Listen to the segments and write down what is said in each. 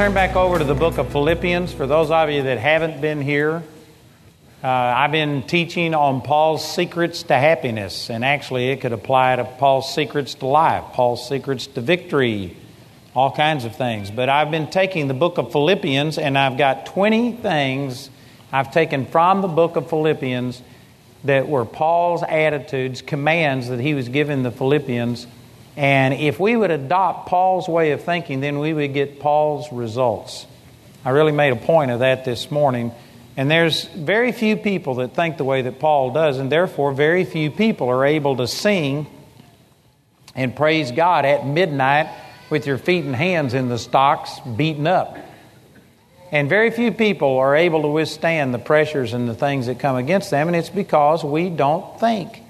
turn back over to the book of Philippians. For those of you that haven't been here, uh, I've been teaching on Paul's secrets to happiness, and actually, it could apply to Paul's secrets to life, Paul's secrets to victory, all kinds of things. But I've been taking the book of Philippians, and I've got 20 things I've taken from the book of Philippians that were Paul's attitudes, commands that he was giving the Philippians. And if we would adopt Paul's way of thinking, then we would get Paul's results. I really made a point of that this morning. And there's very few people that think the way that Paul does, and therefore, very few people are able to sing and praise God at midnight with your feet and hands in the stocks beaten up. And very few people are able to withstand the pressures and the things that come against them, and it's because we don't think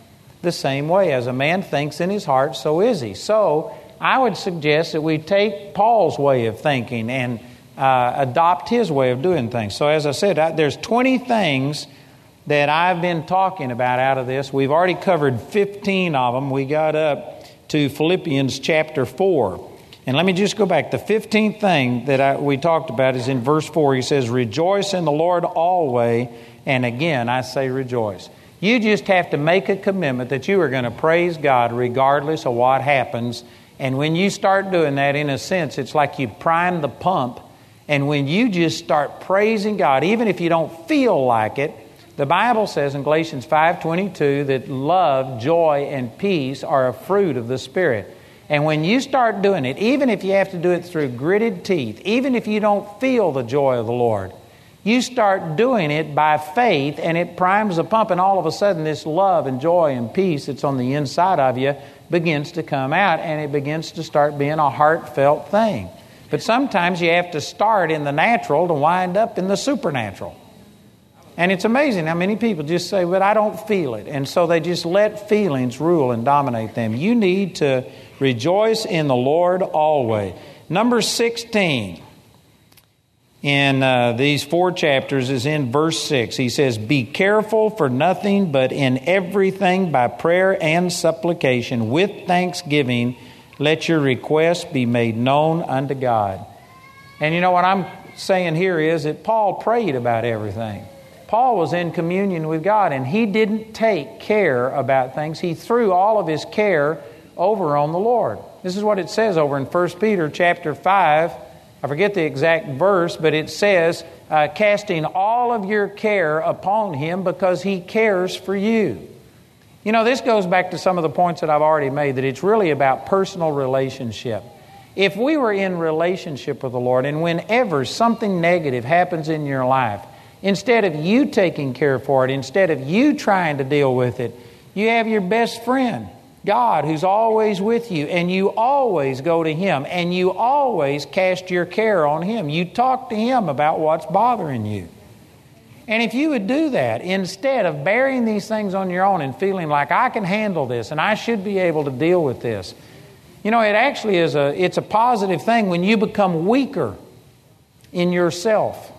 the same way. As a man thinks in his heart, so is he. So I would suggest that we take Paul's way of thinking and uh, adopt his way of doing things. So, as I said, I, there's 20 things that I've been talking about out of this. We've already covered 15 of them. We got up to Philippians chapter 4. And let me just go back. The 15th thing that I, we talked about is in verse 4. He says, Rejoice in the Lord always. And again, I say rejoice. You just have to make a commitment that you are going to praise God regardless of what happens. And when you start doing that, in a sense, it's like you prime the pump. And when you just start praising God, even if you don't feel like it, the Bible says in Galatians 5:22 that love, joy, and peace are a fruit of the Spirit. And when you start doing it, even if you have to do it through gritted teeth, even if you don't feel the joy of the Lord, you start doing it by faith and it primes the pump, and all of a sudden, this love and joy and peace that's on the inside of you begins to come out and it begins to start being a heartfelt thing. But sometimes you have to start in the natural to wind up in the supernatural. And it's amazing how many people just say, But I don't feel it. And so they just let feelings rule and dominate them. You need to Rejoice in the Lord always. Number 16 in uh, these four chapters is in verse 6. He says, Be careful for nothing, but in everything by prayer and supplication with thanksgiving, let your requests be made known unto God. And you know what I'm saying here is that Paul prayed about everything. Paul was in communion with God and he didn't take care about things. He threw all of his care over on the Lord. This is what it says over in 1 Peter chapter 5. I forget the exact verse, but it says, uh, casting all of your care upon him because he cares for you. You know, this goes back to some of the points that I've already made that it's really about personal relationship. If we were in relationship with the Lord, and whenever something negative happens in your life, instead of you taking care for it, instead of you trying to deal with it, you have your best friend God who's always with you, and you always go to Him, and you always cast your care on Him. You talk to Him about what's bothering you. And if you would do that, instead of bearing these things on your own and feeling like I can handle this and I should be able to deal with this, you know, it actually is a it's a positive thing when you become weaker in yourself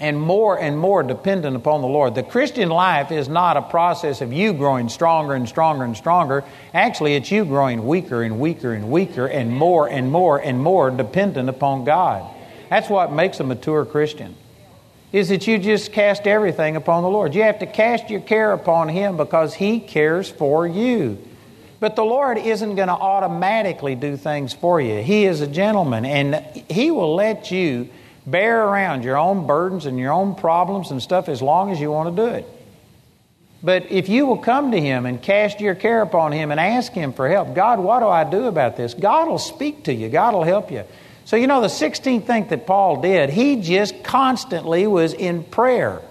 and more and more dependent upon the Lord. The Christian life is not a process of you growing stronger and stronger and stronger. Actually, it's you growing weaker and weaker and weaker and more and more and more dependent upon God. That's what makes a mature Christian. Is that you just cast everything upon the Lord. You have to cast your care upon Him because He cares for you. But the Lord isn't going to automatically do things for you. He is a gentleman and He will let you bear around your own burdens and your own problems and stuff as long as you want to do it. But if you will come to Him and cast your care upon Him and ask Him for help, God, what do I do about this? God will speak to you, God will help you. So, you know, the 16th thing that Paul did, he just constantly was in prayer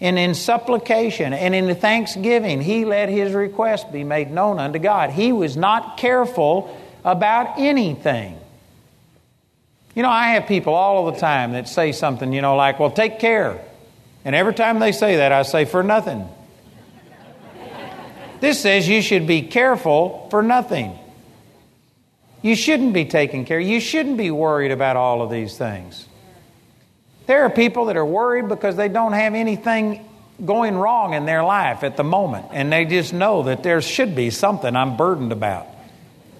and in supplication and in thanksgiving. He let his request be made known unto God. He was not careful about anything. You know, I have people all of the time that say something, you know, like, well, take care. And every time they say that, I say, for nothing. this says you should be careful for nothing. You shouldn't be taking care. You shouldn't be worried about all of these things. There are people that are worried because they don't have anything going wrong in their life at the moment, and they just know that there should be something I'm burdened about.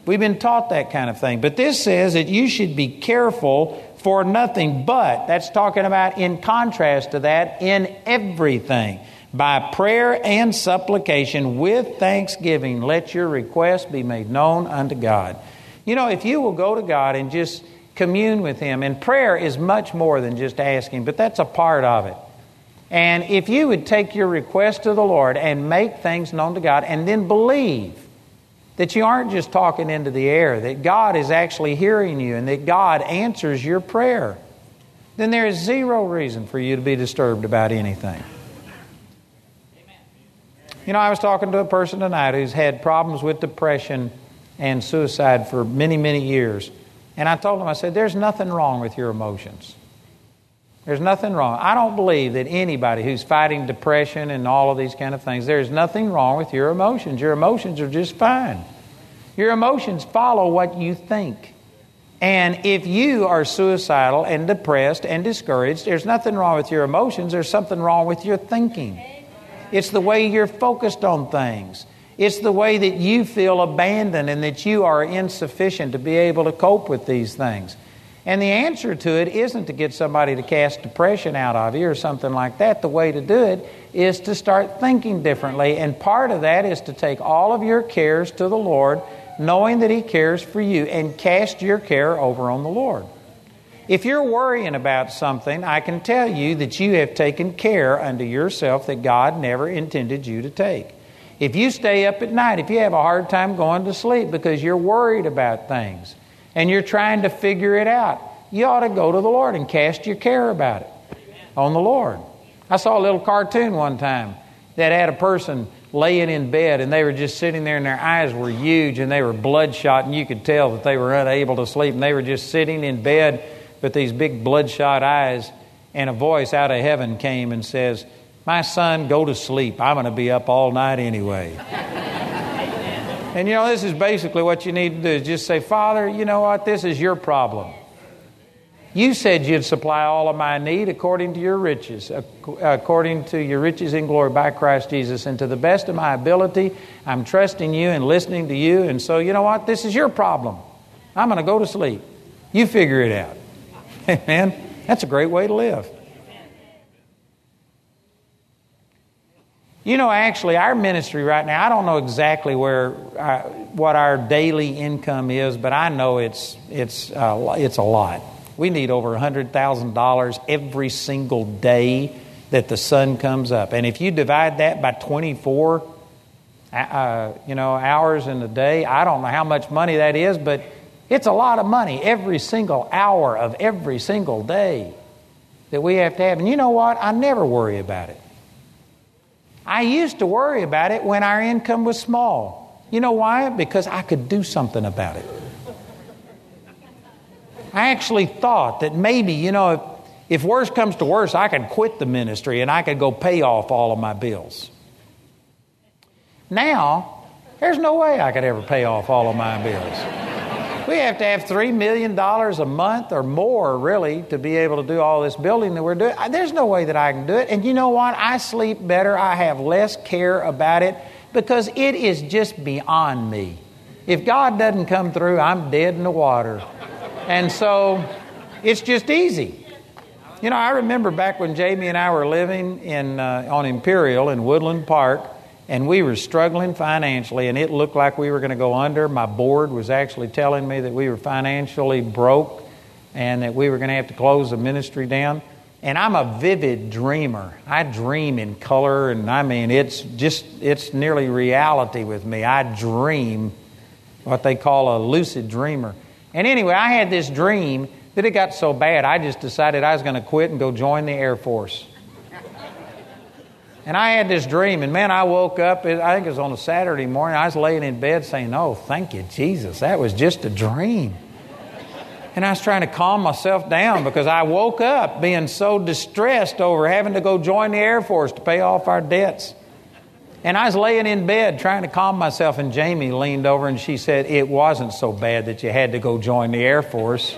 We've been taught that kind of thing. But this says that you should be careful for nothing, but that's talking about in contrast to that, in everything. By prayer and supplication with thanksgiving, let your requests be made known unto God. You know, if you will go to God and just commune with Him, and prayer is much more than just asking, but that's a part of it. And if you would take your request to the Lord and make things known to God, and then believe that you aren't just talking into the air, that God is actually hearing you, and that God answers your prayer, then there is zero reason for you to be disturbed about anything. You know, I was talking to a person tonight who's had problems with depression and suicide for many, many years. And I told him, I said, there's nothing wrong with your emotions. There's nothing wrong. I don't believe that anybody who's fighting depression and all of these kind of things, there's nothing wrong with your emotions. Your emotions are just fine. Your emotions follow what you think. And if you are suicidal and depressed and discouraged, there's nothing wrong with your emotions. There's something wrong with your thinking. It's the way you're focused on things. It's the way that you feel abandoned and that you are insufficient to be able to cope with these things. And the answer to it isn't to get somebody to cast depression out of you or something like that. The way to do it is to start thinking differently. And part of that is to take all of your cares to the Lord, knowing that He cares for you, and cast your care over on the Lord. If you're worrying about something, I can tell you that you have taken care unto yourself that God never intended you to take. If you stay up at night, if you have a hard time going to sleep because you're worried about things, and you're trying to figure it out, you ought to go to the Lord and cast your care about it on the Lord. I saw a little cartoon one time that had a person laying in bed and they were just sitting there and their eyes were huge and they were bloodshot and you could tell that they were unable to sleep and they were just sitting in bed with these big bloodshot eyes and a voice out of heaven came and says, My son, go to sleep. I'm going to be up all night anyway. And you know, this is basically what you need to do is just say, Father, you know what? This is your problem. You said you'd supply all of my need according to your riches, according to your riches in glory by Christ Jesus. And to the best of my ability, I'm trusting you and listening to you. And so, you know what? This is your problem. I'm going to go to sleep. You figure it out. Amen. That's a great way to live. You know, actually, our ministry right now, I don't know exactly where uh, what our daily income is, but I know it's, it's, uh, it's a lot. We need over $100,000 every single day that the sun comes up. And if you divide that by 24 uh, uh, you know, hours in a day, I don't know how much money that is, but it's a lot of money every single hour of every single day that we have to have. And you know what? I never worry about it. I used to worry about it when our income was small. You know why? Because I could do something about it. I actually thought that maybe, you know, if, if worse comes to worse, I could quit the ministry and I could go pay off all of my bills. Now, there's no way I could ever pay off all of my bills. We have to have $3 million a month or more, really, to be able to do all this building that we're doing. There's no way that I can do it. And you know what? I sleep better. I have less care about it because it is just beyond me. If God doesn't come through, I'm dead in the water. And so it's just easy. You know, I remember back when Jamie and I were living in, uh, on Imperial in Woodland Park and we were struggling financially, and it looked like we were going to go under. My board was actually telling me that we were financially broke and that we were going to have to close the ministry down. And I'm a vivid dreamer. I dream in color, and I mean, it's just, it's nearly reality with me. I dream what they call a lucid dreamer. And anyway, I had this dream that it got so bad, I just decided I was going to quit and go join the Air Force. And I had this dream, and man, I woke up, I think it was on a Saturday morning, I was laying in bed saying, Oh, thank you, Jesus, that was just a dream. And I was trying to calm myself down because I woke up being so distressed over having to go join the Air Force to pay off our debts. And I was laying in bed trying to calm myself, and Jamie leaned over and she said, It wasn't so bad that you had to go join the Air Force.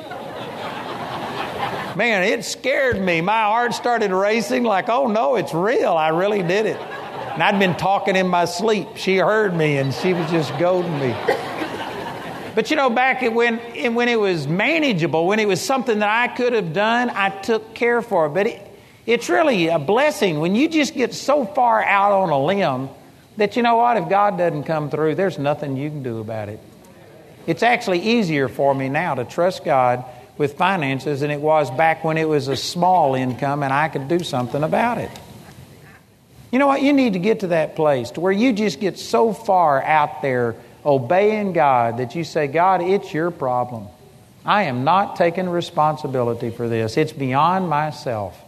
Man, it scared me. My heart started racing like, oh no, it's real. I really did it. And I'd been talking in my sleep. She heard me and she was just goading me. But you know, back when, when it was manageable, when it was something that I could have done, I took care for it. But it, it's really a blessing when you just get so far out on a limb that you know what, if God doesn't come through, there's nothing you can do about it. It's actually easier for me now to trust God with finances than it was back when it was a small income and I could do something about it. You know what? You need to get to that place to where you just get so far out there obeying God that you say, God, it's your problem. I am not taking responsibility for this. It's beyond myself.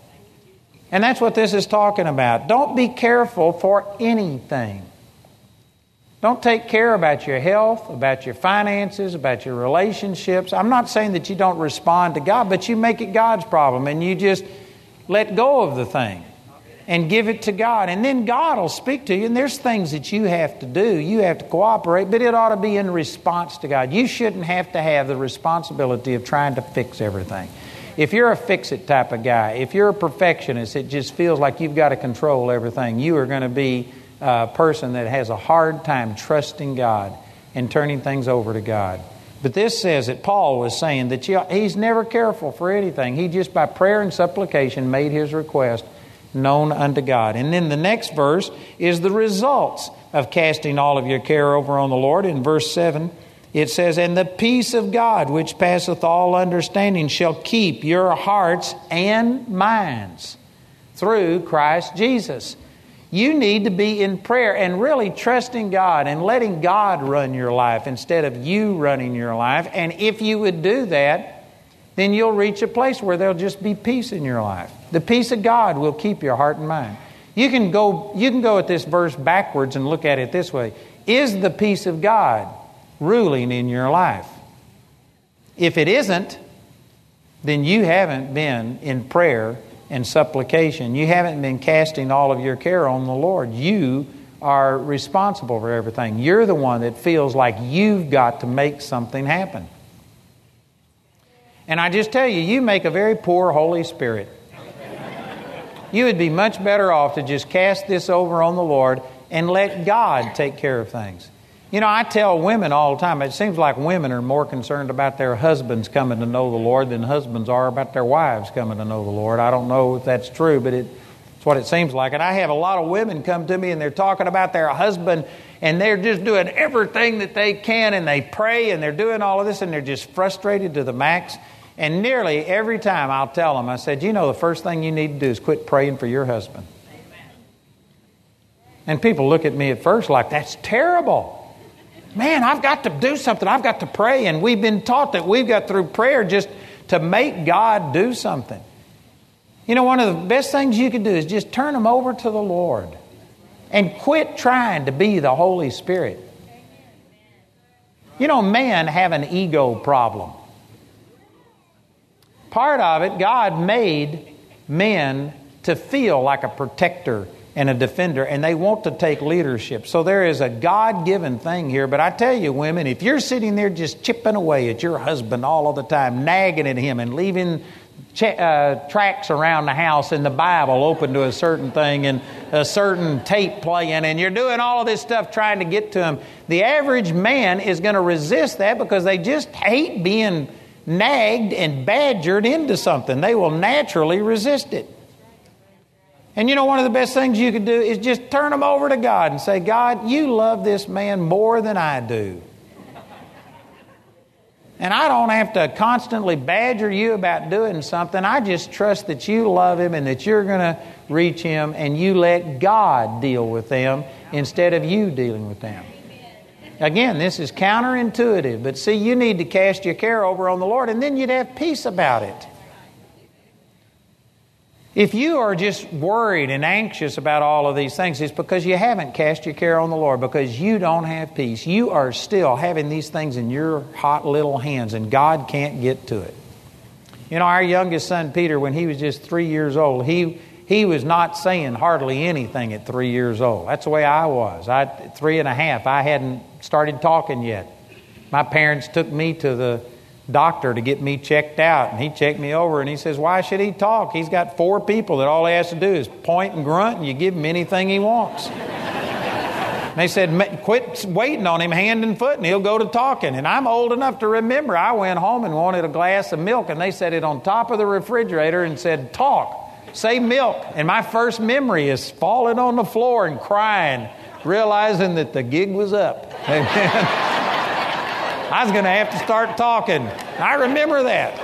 And that's what this is talking about. Don't be careful for anything. Don't take care about your health, about your finances, about your relationships. I'm not saying that you don't respond to God, but you make it God's problem and you just let go of the thing and give it to God. And then God will speak to you. And there's things that you have to do. You have to cooperate, but it ought to be in response to God. You shouldn't have to have the responsibility of trying to fix everything. If you're a fix it type of guy, if you're a perfectionist, it just feels like you've got to control everything. You are going to be a person that has a hard time trusting God and turning things over to God. But this says that Paul was saying that he's never careful for anything. He just, by prayer and supplication, made his request known unto God. And then the next verse is the results of casting all of your care over on the Lord. In verse 7, it says, And the peace of God, which passeth all understanding, shall keep your hearts and minds through Christ Jesus. You need to be in prayer and really trusting God and letting God run your life instead of you running your life. And if you would do that, then you'll reach a place where there'll just be peace in your life. The peace of God will keep your heart and mind. You can go, you can go at this verse backwards and look at it this way Is the peace of God ruling in your life? If it isn't, then you haven't been in prayer and supplication. You haven't been casting all of your care on the Lord. You are responsible for everything. You're the one that feels like you've got to make something happen. And I just tell you, you make a very poor Holy Spirit. You would be much better off to just cast this over on the Lord and let God take care of things. You know, I tell women all the time, it seems like women are more concerned about their husbands coming to know the Lord than husbands are about their wives coming to know the Lord. I don't know if that's true, but it, it's what it seems like. And I have a lot of women come to me and they're talking about their husband and they're just doing everything that they can and they pray and they're doing all of this and they're just frustrated to the max. And nearly every time I'll tell them, I said, you know, the first thing you need to do is quit praying for your husband. Amen. And people look at me at first like, that's terrible. Man, I've got to do something. I've got to pray. And we've been taught that we've got through prayer just to make God do something. You know, one of the best things you can do is just turn them over to the Lord and quit trying to be the Holy Spirit. You know, men have an ego problem. Part of it, God made men to feel like a protector and a defender, and they want to take leadership. So there is a God given thing here. But I tell you, women, if you're sitting there just chipping away at your husband all of the time, nagging at him and leaving ch- uh, tracts around the house in the Bible open to a certain thing and a certain tape playing, and you're doing all of this stuff trying to get to him, the average man is going to resist that because they just hate being nagged and badgered into something. They will naturally resist it. And you know, one of the best things you can do is just turn them over to God and say, God, you love this man more than I do. And I don't have to constantly badger you about doing something. I just trust that you love him and that you're going to reach him and you let God deal with them instead of you dealing with them. Again, this is counterintuitive, but see, you need to cast your care over on the Lord, and then you'd have peace about it. If you are just worried and anxious about all of these things, it's because you haven't cast your care on the Lord, because you don't have peace. You are still having these things in your hot little hands, and God can't get to it. You know, our youngest son, Peter, when he was just three years old, he he was not saying hardly anything at three years old. That's the way I was. I three and a half. I hadn't started talking yet. My parents took me to the doctor to get me checked out, and he checked me over, and he says, "Why should he talk? He's got four people that all he has to do is point and grunt, and you give him anything he wants." And they said, quit waiting on him hand and foot and he'll go to talking. And I'm old enough to remember I went home and wanted a glass of milk and they set it on top of the refrigerator and said, talk, say milk. And my first memory is falling on the floor and crying, realizing that the gig was up. Amen. I was going to have to start talking. I remember that.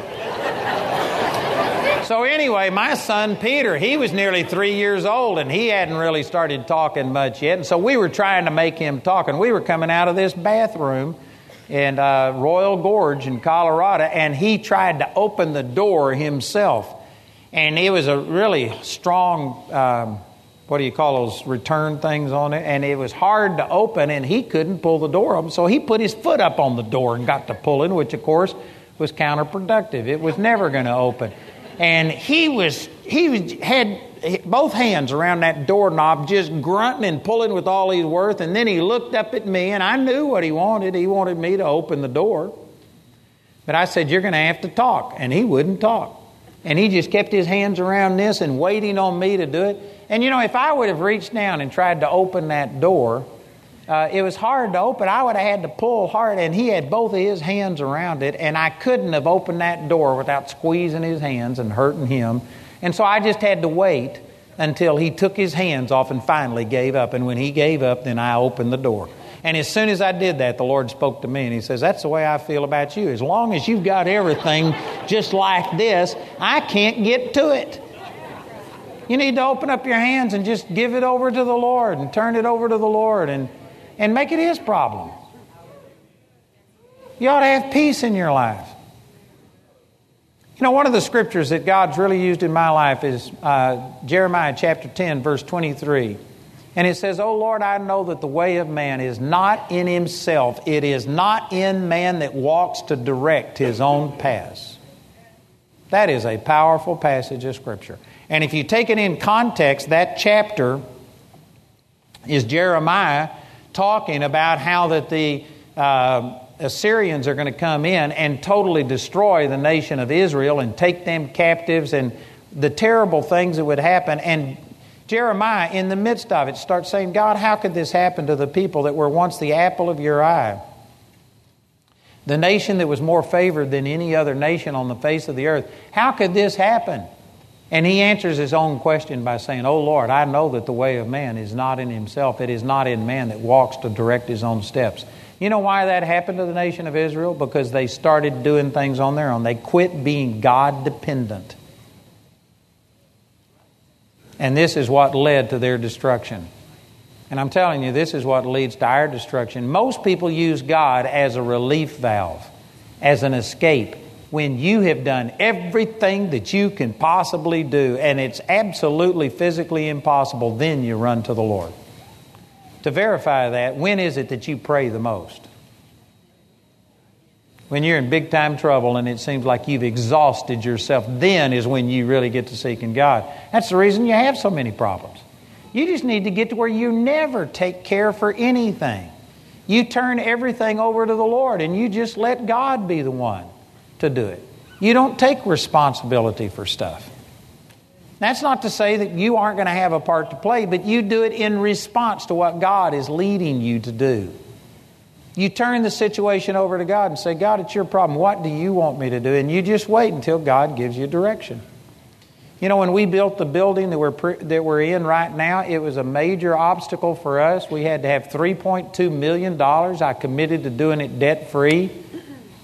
So, anyway, my son Peter, he was nearly three years old and he hadn't really started talking much yet. And so we were trying to make him talk. And we were coming out of this bathroom in uh, Royal Gorge in Colorado, and he tried to open the door himself. And it was a really strong, um, what do you call those return things on it? And it was hard to open, and he couldn't pull the door open. So he put his foot up on the door and got to pulling, which of course was counterproductive. It was never going to open and he was he was, had both hands around that doorknob, just grunting and pulling with all he's worth. And then he looked up at me, and I knew what he wanted. He wanted me to open the door. But I said, You're going to have to talk. And he wouldn't talk. And he just kept his hands around this and waiting on me to do it. And you know, if I would have reached down and tried to open that door, uh, it was hard to open. I would have had to pull hard, and he had both of his hands around it, and I couldn't have opened that door without squeezing his hands and hurting him. And so I just had to wait until he took his hands off and finally gave up. And when he gave up, then I opened the door. And as soon as I did that, the Lord spoke to me and He says, That's the way I feel about you. As long as you've got everything just like this, I can't get to it. You need to open up your hands and just give it over to the Lord and turn it over to the Lord. And and make it his problem. You ought to have peace in your life. You know, one of the scriptures that God's really used in my life is uh, Jeremiah chapter 10, verse 23. And it says, Oh Lord, I know that the way of man is not in himself, it is not in man that walks to direct his own paths. That is a powerful passage of Scripture. And if you take it in context, that chapter is Jeremiah talking about how that the uh, Assyrians are going to come in and totally destroy the nation of Israel and take them captives and the terrible things that would happen. And Jeremiah, in the midst of it, starts saying, God, how could this happen to the people that were once the apple of your eye? The nation that was more favored than any other nation on the face of the earth. How could this happen? And he answers his own question by saying, Oh Lord, I know that the way of man is not in himself. It is not in man that walks to direct his own steps. You know why that happened to the nation of Israel? Because they started doing things on their own. They quit being God dependent. And this is what led to their destruction. And I'm telling you, this is what leads to our destruction. Most people use God as a relief valve, as an escape when you have done everything that you can possibly do and it's absolutely physically impossible, then you run to the Lord. To verify that, when is it that you pray the most? When you're in big time trouble and it seems like you've exhausted yourself, then is when you really get to seeking God. That's the reason you have so many problems. You just need to get to where you never take care for anything. You turn everything over to the Lord and you just let God be the one to do it. You don't take responsibility for stuff. That's not to say that you aren't going to have a part to play, but you do it in response to what God is leading you to do. You turn the situation over to God and say, God, it's your problem. What do you want me to do? And you just wait until God gives you direction. You know, when we built the building that we're, that we're in right now, it was a major obstacle for us. We had to have $3.2 million. I committed to doing it debt free.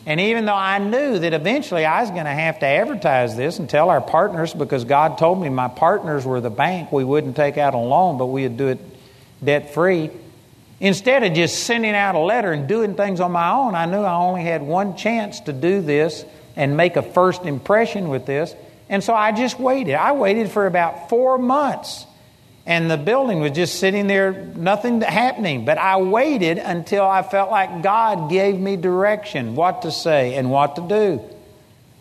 And even though I knew that eventually I was going to have to advertise this and tell our partners, because God told me my partners were the bank, we wouldn't take out a loan, but we'd do it debt free. Instead of just sending out a letter and doing things on my own, I knew I only had one chance to do this and make a first impression with this. And so I just waited. I waited for about four months and the building was just sitting there, nothing happening. But I waited until I felt like God gave me direction, what to say and what to do.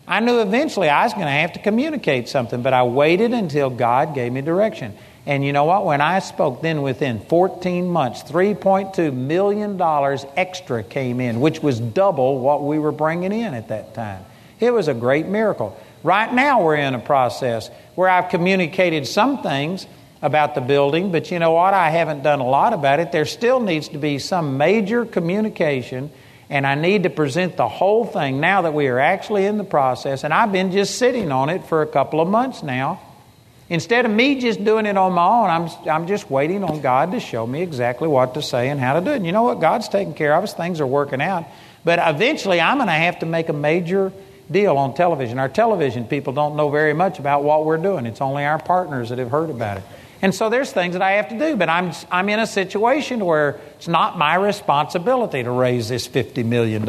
I knew eventually I was going to have to communicate something, but I waited until God gave me direction. And you know what? When I spoke, then within 14 months, $3.2 million extra came in, which was double what we were bringing in at that time. It was a great miracle. Right now, we're in a process where I've communicated some things about the building, but you know what? I haven't done a lot about it. There still needs to be some major communication, and I need to present the whole thing now that we are actually in the process. And I've been just sitting on it for a couple of months now. Instead of me just doing it on my own, I'm, I'm just waiting on God to show me exactly what to say and how to do it. And you know what? God's taking care of us, things are working out. But eventually, I'm going to have to make a major deal on television. Our television people don't know very much about what we're doing, it's only our partners that have heard about it. And so there's things that I have to do, but I'm, I'm in a situation where it's not my responsibility to raise this $50 million.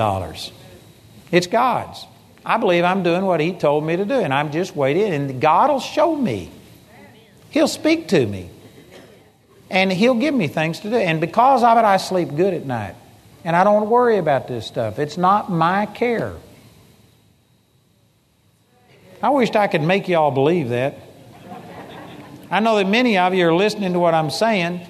It's God's. I believe I'm doing what He told me to do, and I'm just waiting, and God will show me. He'll speak to me, and He'll give me things to do. And because of it, I sleep good at night, and I don't worry about this stuff. It's not my care. I wished I could make you all believe that. I know that many of you are listening to what I'm saying,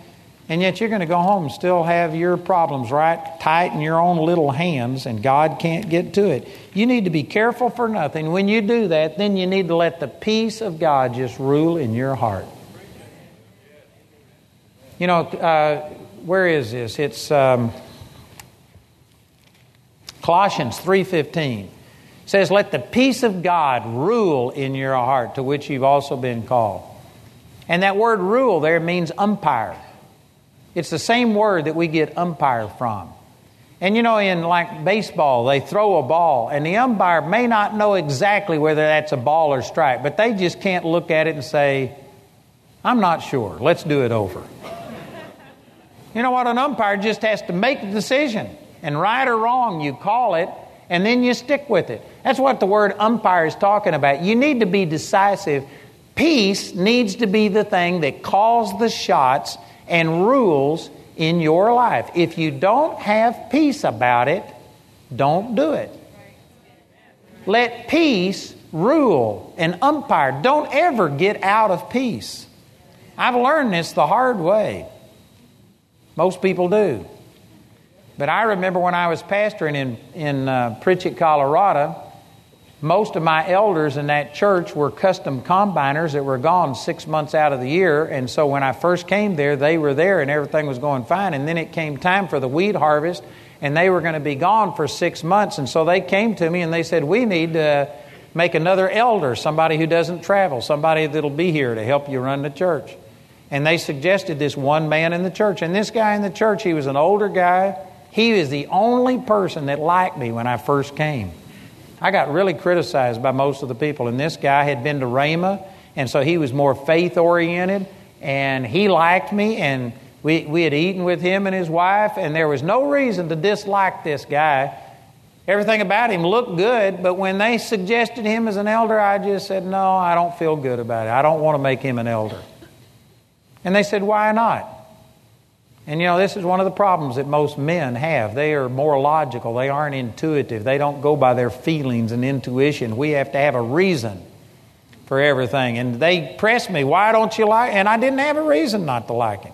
and yet you're going to go home and still have your problems right tight in your own little hands, and God can't get to it. You need to be careful for nothing. When you do that, then you need to let the peace of God just rule in your heart. You know, uh, where is this? It's um, Colossians 3.15 says, Let the peace of God rule in your heart, to which you've also been called. And that word rule there means umpire. It's the same word that we get umpire from. And you know, in like baseball, they throw a ball, and the umpire may not know exactly whether that's a ball or strike, but they just can't look at it and say, I'm not sure. Let's do it over. You know what? An umpire just has to make a decision. And right or wrong, you call it, and then you stick with it. That's what the word umpire is talking about. You need to be decisive Peace needs to be the thing that calls the shots and rules in your life. If you don't have peace about it, don't do it. Let peace rule and umpire. Don't ever get out of peace. I've learned this the hard way. Most people do. But I remember when I was pastoring in, in uh, Pritchett, Colorado, most of my elders in that church were custom combiners that were gone six months out of the year. And so when I first came there, they were there and everything was going fine. And then it came time for the wheat harvest, and they were going to be gone for six months. And so they came to me and they said, We need to make another elder, somebody who doesn't travel, somebody that'll be here to help you run the church. And they suggested this one man in the church. And this guy in the church, he was an older guy. He was the only person that liked me when I first came. I got really criticized by most of the people. And this guy had been to Rhema, and so he was more faith oriented, and he liked me, and we, we had eaten with him and his wife, and there was no reason to dislike this guy. Everything about him looked good, but when they suggested him as an elder, I just said, No, I don't feel good about it. I don't want to make him an elder. And they said, Why not? And you know, this is one of the problems that most men have. They are more logical, they aren't intuitive, they don't go by their feelings and intuition. We have to have a reason for everything. And they pressed me, Why don't you like? And I didn't have a reason not to like him.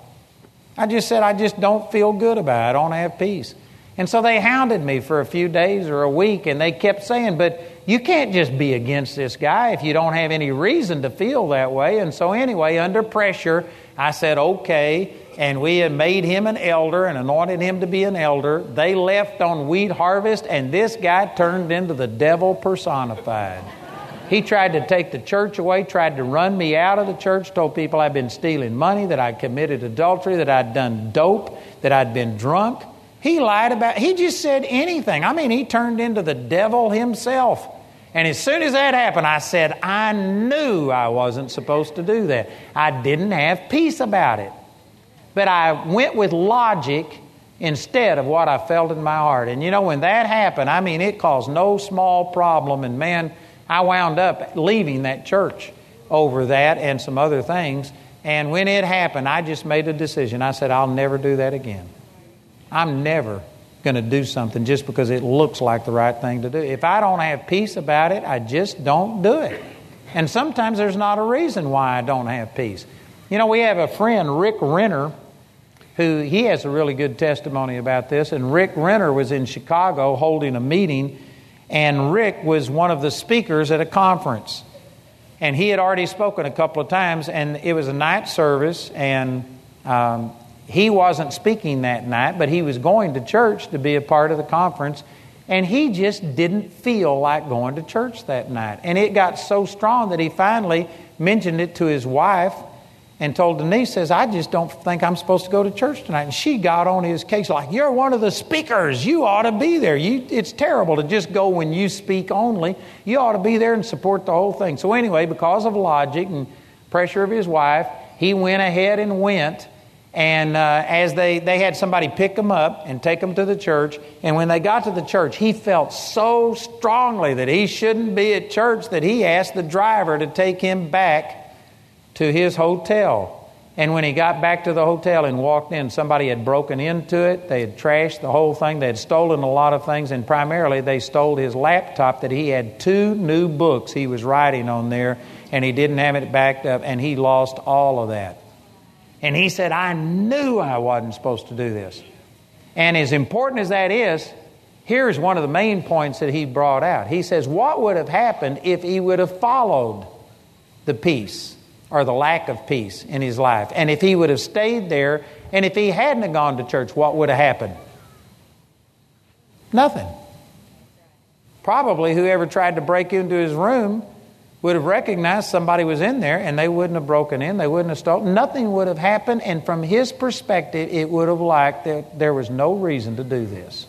I just said, I just don't feel good about it. I don't have peace. And so they hounded me for a few days or a week, and they kept saying, But you can't just be against this guy if you don't have any reason to feel that way. And so, anyway, under pressure, I said, Okay and we had made him an elder and anointed him to be an elder. They left on wheat harvest, and this guy turned into the devil personified. He tried to take the church away, tried to run me out of the church, told people I'd been stealing money, that I'd committed adultery, that I'd done dope, that I'd been drunk. He lied about he just said anything. I mean, he turned into the devil himself. And as soon as that happened, I said, I knew I wasn't supposed to do that. I didn't have peace about it. But I went with logic instead of what I felt in my heart. And you know, when that happened, I mean, it caused no small problem. And man, I wound up leaving that church over that and some other things. And when it happened, I just made a decision. I said, I'll never do that again. I'm never going to do something just because it looks like the right thing to do. If I don't have peace about it, I just don't do it. And sometimes there's not a reason why I don't have peace. You know, we have a friend, Rick Renner, who he has a really good testimony about this. And Rick Renner was in Chicago holding a meeting, and Rick was one of the speakers at a conference. And he had already spoken a couple of times, and it was a night service, and um, he wasn't speaking that night, but he was going to church to be a part of the conference. And he just didn't feel like going to church that night. And it got so strong that he finally mentioned it to his wife and told Denise, says, I just don't think I'm supposed to go to church tonight. And she got on his case like, You're one of the speakers. You ought to be there. You, it's terrible to just go when you speak only. You ought to be there and support the whole thing. So, anyway, because of logic and pressure of his wife, he went ahead and went. And uh, as they, they had somebody pick him up and take him to the church, and when they got to the church, he felt so strongly that he shouldn't be at church that he asked the driver to take him back to his hotel. And when he got back to the hotel and walked in, somebody had broken into it. They had trashed the whole thing. They had stolen a lot of things, and primarily they stole his laptop that he had two new books he was writing on there, and he didn't have it backed up, and he lost all of that. And he said, I knew I wasn't supposed to do this. And as important as that is, here's one of the main points that he brought out. He says, What would have happened if he would have followed the peace or the lack of peace in his life? And if he would have stayed there, and if he hadn't have gone to church, what would have happened? Nothing. Probably whoever tried to break into his room would have recognized somebody was in there and they wouldn't have broken in, they wouldn't have stolen. Nothing would have happened, and from his perspective, it would have like that there was no reason to do this.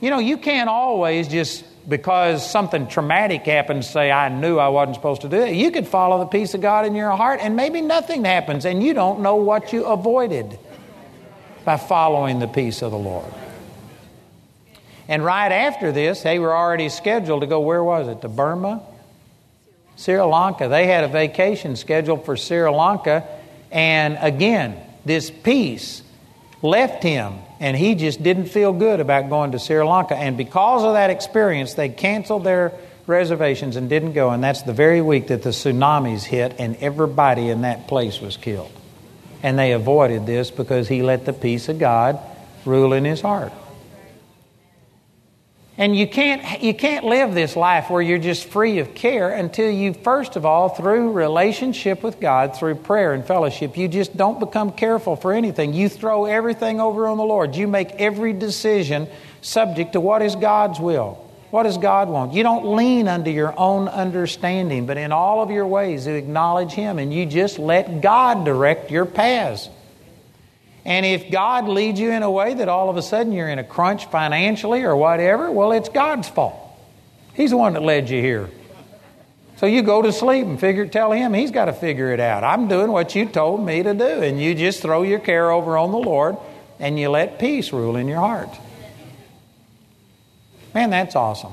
You know, you can't always just because something traumatic happened say, I knew I wasn't supposed to do it. You could follow the peace of God in your heart and maybe nothing happens and you don't know what you avoided by following the peace of the Lord. And right after this, they were already scheduled to go, where was it? To Burma? Sri Lanka. They had a vacation scheduled for Sri Lanka. And again, this peace left him, and he just didn't feel good about going to Sri Lanka. And because of that experience, they canceled their reservations and didn't go. And that's the very week that the tsunamis hit, and everybody in that place was killed. And they avoided this because he let the peace of God rule in his heart. And you can't, you can't live this life where you're just free of care until you, first of all, through relationship with God, through prayer and fellowship, you just don't become careful for anything. You throw everything over on the Lord. You make every decision subject to what is God's will. What does God want? You don't lean under your own understanding, but in all of your ways you acknowledge Him and you just let God direct your paths. And if God leads you in a way that all of a sudden you're in a crunch financially or whatever, well, it's God's fault. He's the one that led you here. So you go to sleep and figure, tell him he's got to figure it out. I'm doing what you told me to do. And you just throw your care over on the Lord and you let peace rule in your heart. Man, that's awesome.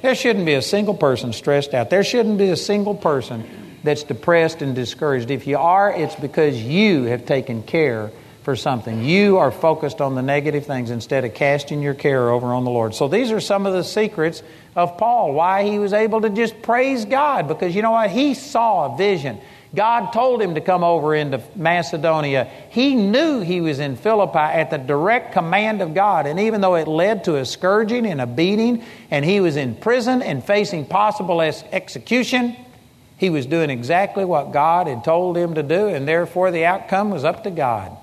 There shouldn't be a single person stressed out. There shouldn't be a single person that's depressed and discouraged. If you are, it's because you have taken care for something. You are focused on the negative things instead of casting your care over on the Lord. So these are some of the secrets of Paul, why he was able to just praise God, because you know what? He saw a vision. God told him to come over into Macedonia. He knew he was in Philippi at the direct command of God. And even though it led to a scourging and a beating, and he was in prison and facing possible execution, he was doing exactly what God had told him to do, and therefore the outcome was up to God.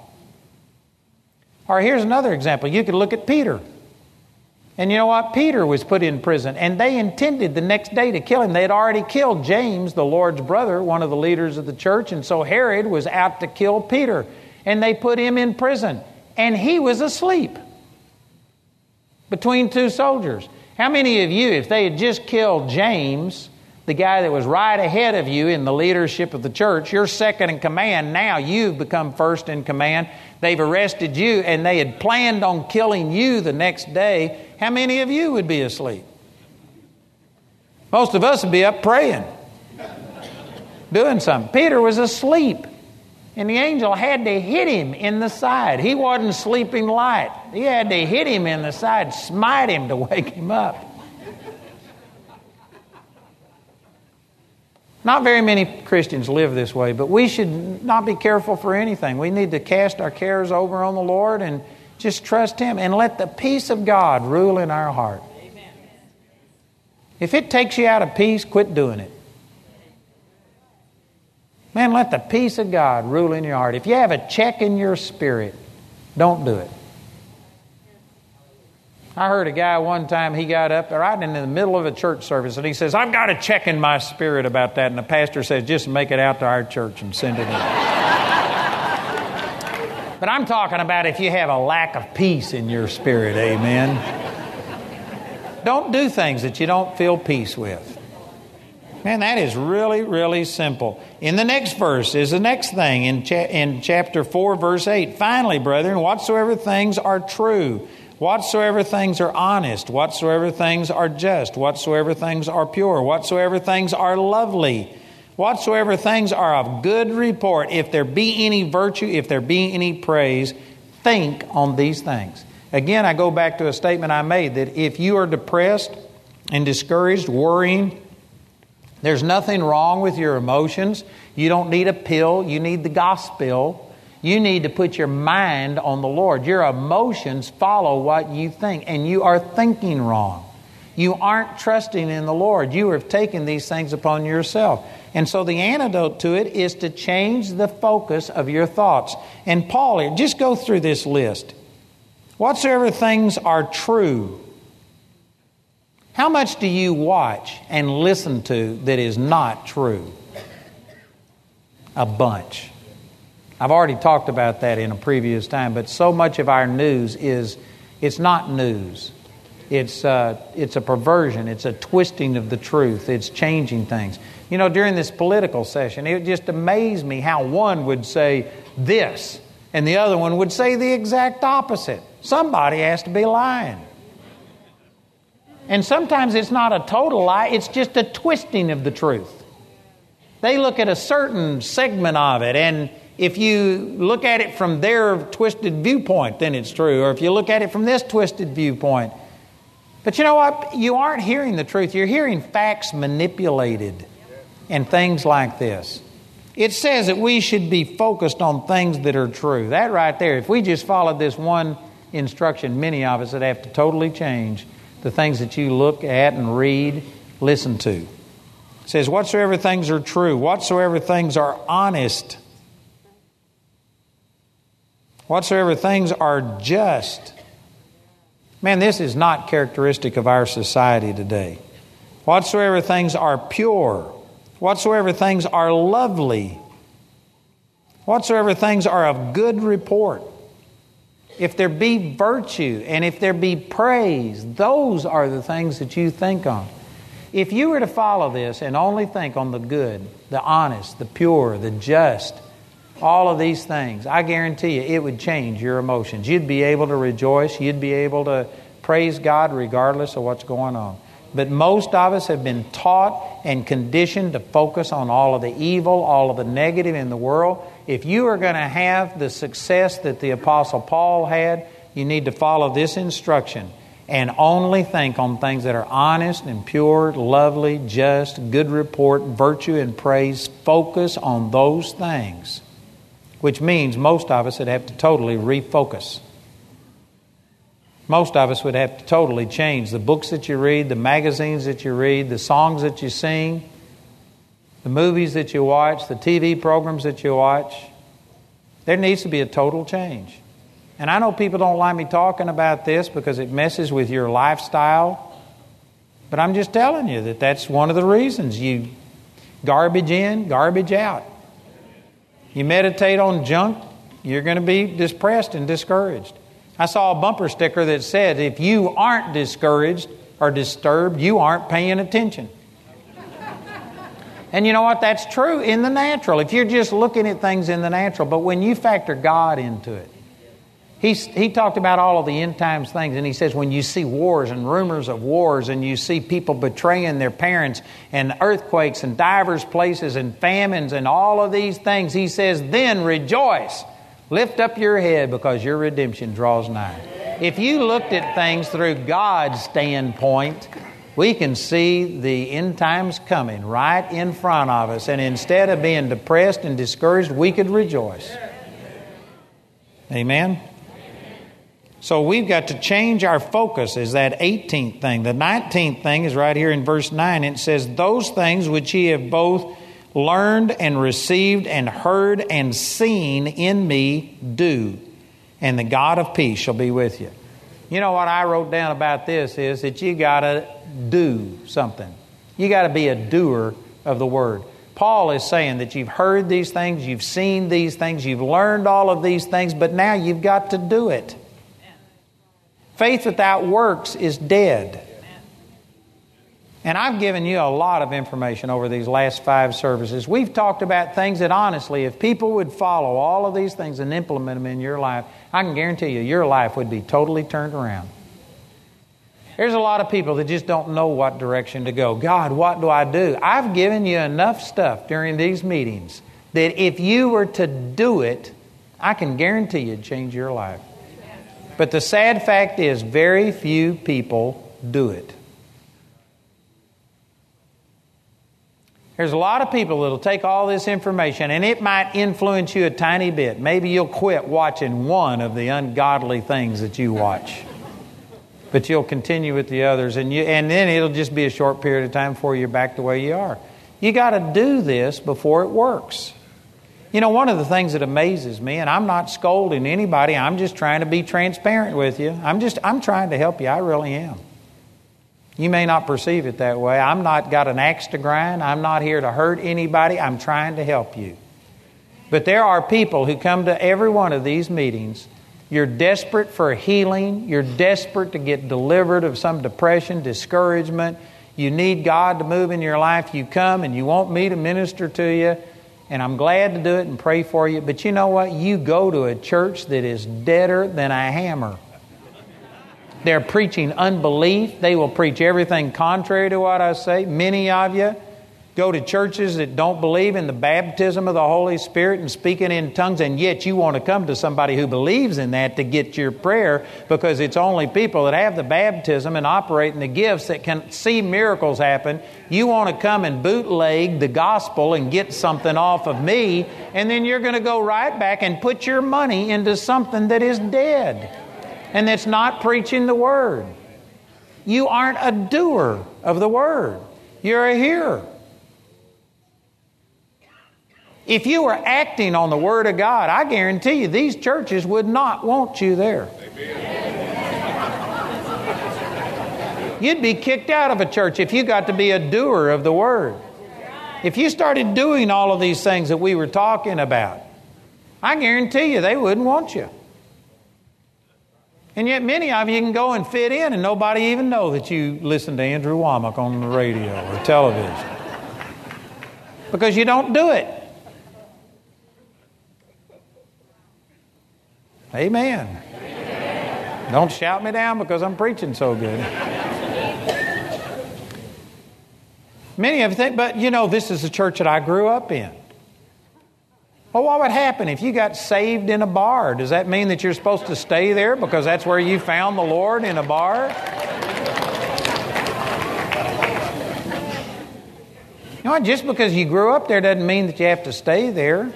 Or here's another example. You could look at Peter. And you know what? Peter was put in prison, and they intended the next day to kill him. They had already killed James, the Lord's brother, one of the leaders of the church, and so Herod was out to kill Peter. And they put him in prison, and he was asleep between two soldiers. How many of you, if they had just killed James, the guy that was right ahead of you in the leadership of the church, you're second in command. Now you've become first in command. They've arrested you and they had planned on killing you the next day. How many of you would be asleep? Most of us would be up praying, doing something. Peter was asleep, and the angel had to hit him in the side. He wasn't sleeping light, he had to hit him in the side, smite him to wake him up. Not very many Christians live this way, but we should not be careful for anything. We need to cast our cares over on the Lord and just trust Him and let the peace of God rule in our heart. If it takes you out of peace, quit doing it. Man, let the peace of God rule in your heart. If you have a check in your spirit, don't do it. I heard a guy one time, he got up right in the middle of a church service and he says, I've got a check in my spirit about that. And the pastor says, just make it out to our church and send it in. but I'm talking about if you have a lack of peace in your spirit, amen. Don't do things that you don't feel peace with. Man, that is really, really simple. In the next verse is the next thing in, cha- in chapter 4, verse 8. Finally, brethren, whatsoever things are true, whatsoever things are honest, whatsoever things are just, whatsoever things are pure, whatsoever things are lovely, whatsoever things are of good report, if there be any virtue, if there be any praise, think on these things. Again, I go back to a statement I made that if you are depressed and discouraged, worrying, there's nothing wrong with your emotions. You don't need a pill, you need the gospel. You need to put your mind on the Lord. Your emotions follow what you think, and you are thinking wrong. You aren't trusting in the Lord. You have taken these things upon yourself. And so the antidote to it is to change the focus of your thoughts. And Paul, just go through this list. Whatsoever things are true, how much do you watch and listen to that is not true? A bunch. I've already talked about that in a previous time, but so much of our news is it's not news. It's, uh, it's a perversion, it's a twisting of the truth, it's changing things. You know, during this political session, it just amazed me how one would say this and the other one would say the exact opposite. Somebody has to be lying. And sometimes it's not a total lie, it's just a twisting of the truth. They look at a certain segment of it, and if you look at it from their twisted viewpoint, then it's true. Or if you look at it from this twisted viewpoint. But you know what? You aren't hearing the truth. You're hearing facts manipulated and things like this. It says that we should be focused on things that are true. That right there, if we just followed this one instruction, many of us would have to totally change the things that you look at and read, listen to. It says, Whatsoever things are true, whatsoever things are honest, whatsoever things are just. Man, this is not characteristic of our society today. Whatsoever things are pure, whatsoever things are lovely, whatsoever things are of good report if there be virtue and if there be praise, those are the things that you think on. If you were to follow this and only think on the good, the honest, the pure, the just, all of these things, I guarantee you it would change your emotions. You'd be able to rejoice, you'd be able to praise God regardless of what's going on. But most of us have been taught and conditioned to focus on all of the evil, all of the negative in the world if you are going to have the success that the Apostle Paul had, you need to follow this instruction and only think on things that are honest and pure, lovely, just, good report, virtue, and praise. Focus on those things, which means most of us would have to totally refocus. Most of us would have to totally change the books that you read, the magazines that you read, the songs that you sing the movies that you watch, the TV programs that you watch. There needs to be a total change. And I know people don't like me talking about this because it messes with your lifestyle. But I'm just telling you that that's one of the reasons you garbage in, garbage out. You meditate on junk, you're going to be depressed and discouraged. I saw a bumper sticker that said, if you aren't discouraged or disturbed, you aren't paying attention. And you know what? That's true in the natural. If you're just looking at things in the natural, but when you factor God into it, He's, he talked about all of the end times things, and he says when you see wars and rumors of wars, and you see people betraying their parents, and earthquakes, and divers places, and famines, and all of these things, he says, then rejoice. Lift up your head because your redemption draws nigh. If you looked at things through God's standpoint, we can see the end times coming right in front of us. And instead of being depressed and discouraged, we could rejoice. Amen? So we've got to change our focus, is that 18th thing. The 19th thing is right here in verse 9. It says, Those things which ye have both learned and received and heard and seen in me, do, and the God of peace shall be with you. You know what I wrote down about this is that you got to do something. You got to be a doer of the word. Paul is saying that you've heard these things, you've seen these things, you've learned all of these things, but now you've got to do it. Faith without works is dead. And I've given you a lot of information over these last five services. We've talked about things that honestly, if people would follow all of these things and implement them in your life, I can guarantee you your life would be totally turned around. There's a lot of people that just don't know what direction to go. God, what do I do? I've given you enough stuff during these meetings that if you were to do it, I can guarantee you'd change your life. But the sad fact is, very few people do it. There's a lot of people that'll take all this information and it might influence you a tiny bit. Maybe you'll quit watching one of the ungodly things that you watch but you'll continue with the others, and you, and then it'll just be a short period of time before you're back the way you are. You got to do this before it works. You know, one of the things that amazes me, and I'm not scolding anybody, I'm just trying to be transparent with you. I'm just I'm trying to help you. I really am. You may not perceive it that way. I'm not got an axe to grind. I'm not here to hurt anybody. I'm trying to help you. But there are people who come to every one of these meetings you're desperate for healing. You're desperate to get delivered of some depression, discouragement. You need God to move in your life. You come and you want me to minister to you, and I'm glad to do it and pray for you. But you know what? You go to a church that is deader than a hammer. They're preaching unbelief. They will preach everything contrary to what I say. Many of you go to churches that don't believe in the baptism of the Holy Spirit and speaking in tongues, and yet you want to come to somebody who believes in that to get your prayer because it's only people that have the baptism and operate in the gifts that can see miracles happen. You want to come and bootleg the gospel and get something off of me, and then you're going to go right back and put your money into something that is dead and that's not preaching the word. You aren't a doer of the word, you're a hearer. If you were acting on the Word of God, I guarantee you these churches would not want you there. You'd be kicked out of a church if you got to be a doer of the Word. If you started doing all of these things that we were talking about, I guarantee you they wouldn't want you. And yet, many of you can go and fit in, and nobody even know that you listen to Andrew Wommack on the radio or television because you don't do it. Amen. Amen. Don't shout me down because I'm preaching so good. Many of you think, but you know, this is the church that I grew up in. Well, what would happen if you got saved in a bar? Does that mean that you're supposed to stay there because that's where you found the Lord in a bar? You know, just because you grew up there doesn't mean that you have to stay there.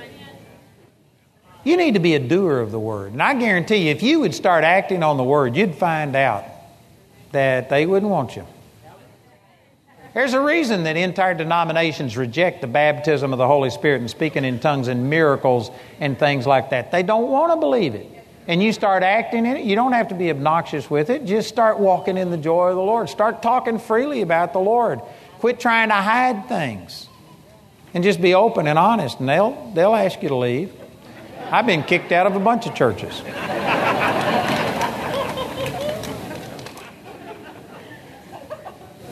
You need to be a doer of the word. And I guarantee you, if you would start acting on the word, you'd find out that they wouldn't want you. There's a reason that entire denominations reject the baptism of the Holy Spirit and speaking in tongues and miracles and things like that. They don't want to believe it. And you start acting in it, you don't have to be obnoxious with it. Just start walking in the joy of the Lord. Start talking freely about the Lord. Quit trying to hide things. And just be open and honest, and they'll, they'll ask you to leave. I've been kicked out of a bunch of churches.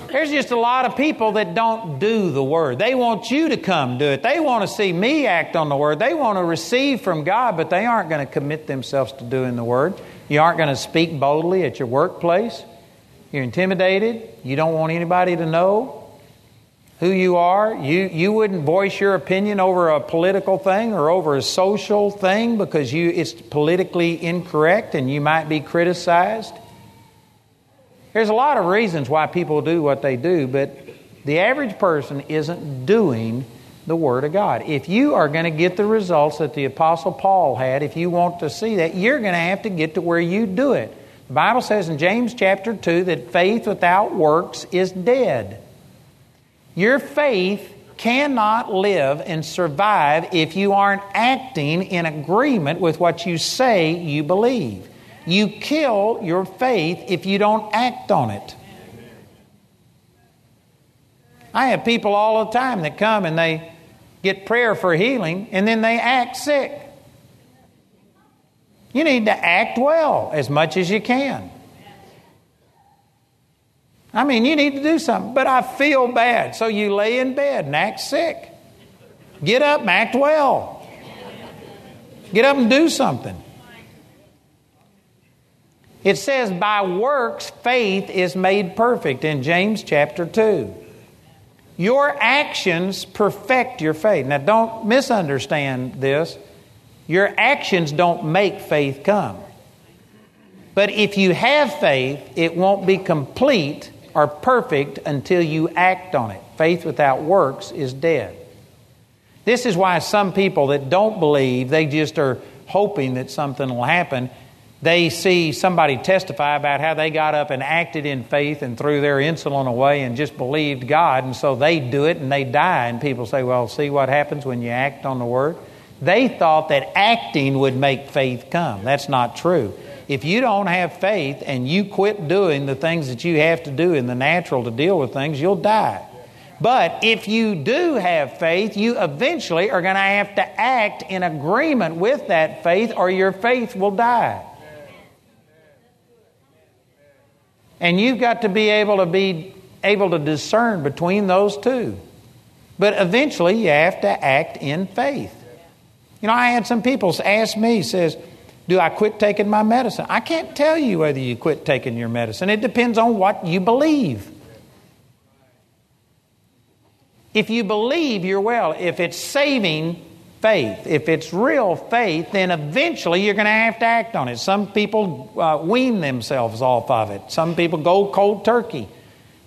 There's just a lot of people that don't do the word. They want you to come do it. They want to see me act on the word. They want to receive from God, but they aren't going to commit themselves to doing the word. You aren't going to speak boldly at your workplace. You're intimidated. You don't want anybody to know who you are. You, you wouldn't voice your opinion over a political thing or over a social thing because you, it's politically incorrect and you might be criticized. There's a lot of reasons why people do what they do, but the average person isn't doing the Word of God. If you are going to get the results that the Apostle Paul had, if you want to see that, you're going to have to get to where you do it. The Bible says in James chapter 2 that faith without works is dead. Your faith cannot live and survive if you aren't acting in agreement with what you say you believe. You kill your faith if you don't act on it. I have people all the time that come and they get prayer for healing and then they act sick. You need to act well as much as you can. I mean, you need to do something, but I feel bad. So you lay in bed and act sick. Get up and act well. Get up and do something. It says, by works, faith is made perfect in James chapter 2. Your actions perfect your faith. Now, don't misunderstand this. Your actions don't make faith come. But if you have faith, it won't be complete or perfect until you act on it. Faith without works is dead. This is why some people that don't believe, they just are hoping that something will happen. They see somebody testify about how they got up and acted in faith and threw their insulin away and just believed God, and so they do it and they die. And people say, Well, see what happens when you act on the Word? They thought that acting would make faith come. That's not true. If you don't have faith and you quit doing the things that you have to do in the natural to deal with things, you'll die. But if you do have faith, you eventually are going to have to act in agreement with that faith, or your faith will die. And you've got to be able to be able to discern between those two. But eventually you have to act in faith. You know, I had some people ask me, says, do I quit taking my medicine? I can't tell you whether you quit taking your medicine. It depends on what you believe. If you believe, you're well. If it's saving faith, if it's real faith, then eventually you're going to have to act on it. Some people uh, wean themselves off of it, some people go cold turkey.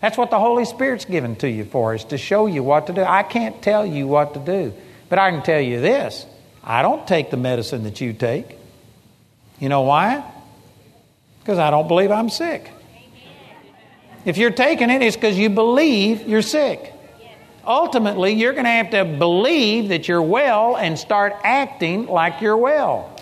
That's what the Holy Spirit's given to you for, is to show you what to do. I can't tell you what to do, but I can tell you this I don't take the medicine that you take. You know why? Because I don't believe I'm sick. If you're taking it, it's because you believe you're sick. Ultimately, you're going to have to believe that you're well and start acting like you're well.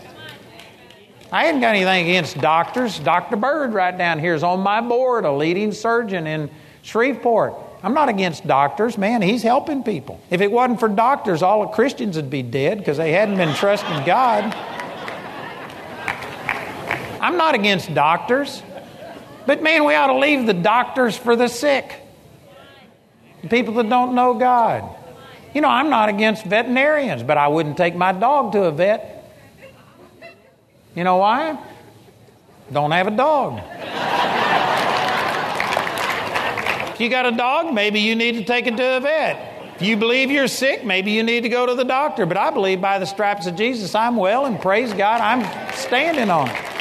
I ain't got anything against doctors. Dr. Bird, right down here, is on my board, a leading surgeon in Shreveport. I'm not against doctors, man. He's helping people. If it wasn't for doctors, all the Christians would be dead because they hadn't been trusting God. I'm not against doctors, but man, we ought to leave the doctors for the sick, the people that don't know God. You know, I'm not against veterinarians, but I wouldn't take my dog to a vet. You know why? Don't have a dog. If you got a dog, maybe you need to take it to a vet. If you believe you're sick, maybe you need to go to the doctor. But I believe by the stripes of Jesus, I'm well, and praise God, I'm standing on it.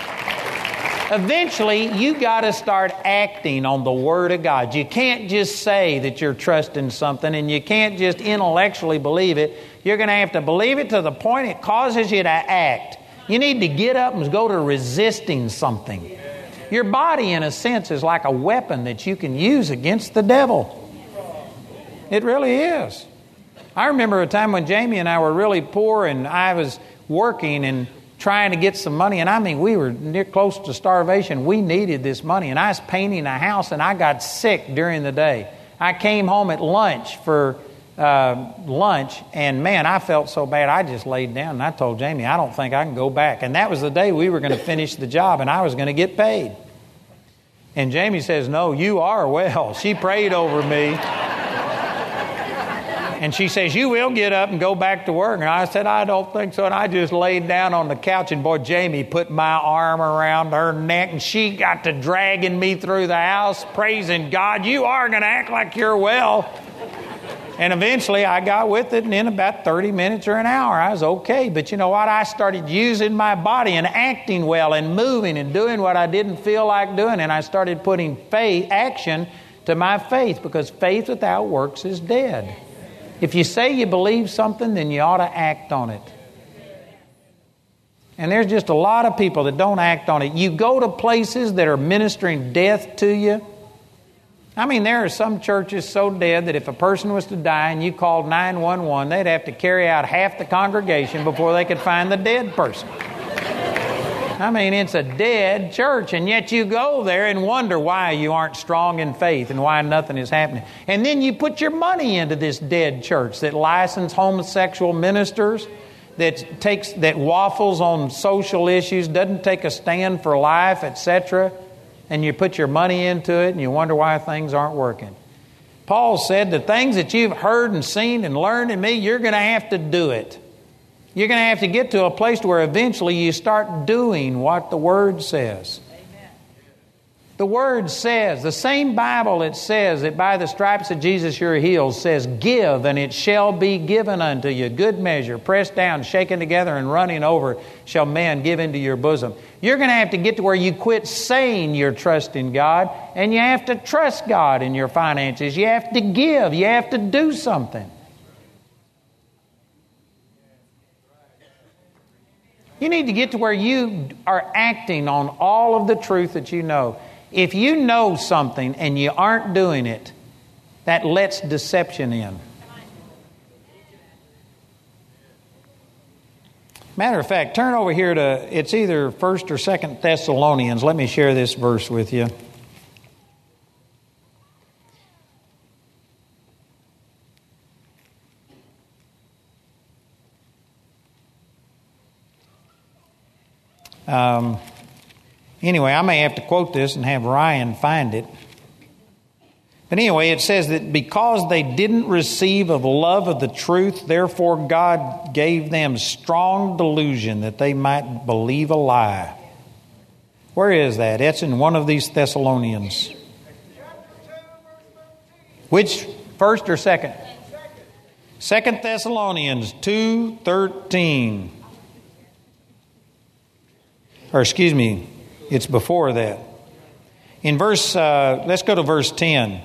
Eventually, you got to start acting on the Word of God. You can't just say that you're trusting something and you can't just intellectually believe it. You're going to have to believe it to the point it causes you to act. You need to get up and go to resisting something. Your body, in a sense, is like a weapon that you can use against the devil. It really is. I remember a time when Jamie and I were really poor and I was working and trying to get some money. And I mean, we were near close to starvation. We needed this money. And I was painting a house and I got sick during the day. I came home at lunch for uh, lunch, and man, I felt so bad. I just laid down and I told Jamie, I don't think I can go back. And that was the day we were going to finish the job and I was going to get paid. And Jamie says, No, you are well. She prayed over me. And she says, You will get up and go back to work. And I said, I don't think so. And I just laid down on the couch, and boy, Jamie put my arm around her neck, and she got to dragging me through the house, praising God, You are going to act like you're well. And eventually I got with it, and in about 30 minutes or an hour, I was okay. But you know what? I started using my body and acting well and moving and doing what I didn't feel like doing. And I started putting faith, action to my faith because faith without works is dead. If you say you believe something, then you ought to act on it. And there's just a lot of people that don't act on it. You go to places that are ministering death to you. I mean, there are some churches so dead that if a person was to die and you called 911, they'd have to carry out half the congregation before they could find the dead person. I mean, it's a dead church, and yet you go there and wonder why you aren't strong in faith and why nothing is happening. And then you put your money into this dead church that licenses homosexual ministers that takes that waffles on social issues, doesn't take a stand for life, etc., and you put your money into it and you wonder why things aren't working. Paul said, The things that you've heard and seen and learned in me, you're going to have to do it. You're going to have to get to a place where eventually you start doing what the Word says. The Word says, the same Bible that says that by the stripes of Jesus you're healed says, Give and it shall be given unto you. Good measure, pressed down, shaken together, and running over shall man give into your bosom. You're going to have to get to where you quit saying you're trusting God and you have to trust God in your finances. You have to give, you have to do something. You need to get to where you are acting on all of the truth that you know. If you know something and you aren't doing it, that lets deception in. Matter of fact, turn over here to it's either 1st or 2nd Thessalonians. Let me share this verse with you. Um, Anyway, I may have to quote this and have Ryan find it. But anyway, it says that because they didn't receive of love of the truth, therefore God gave them strong delusion that they might believe a lie. Where is that? It's in one of these Thessalonians. Which first or second? Second Thessalonians 2:13. Or excuse me, it's before that. In verse, uh, let's go to verse 10.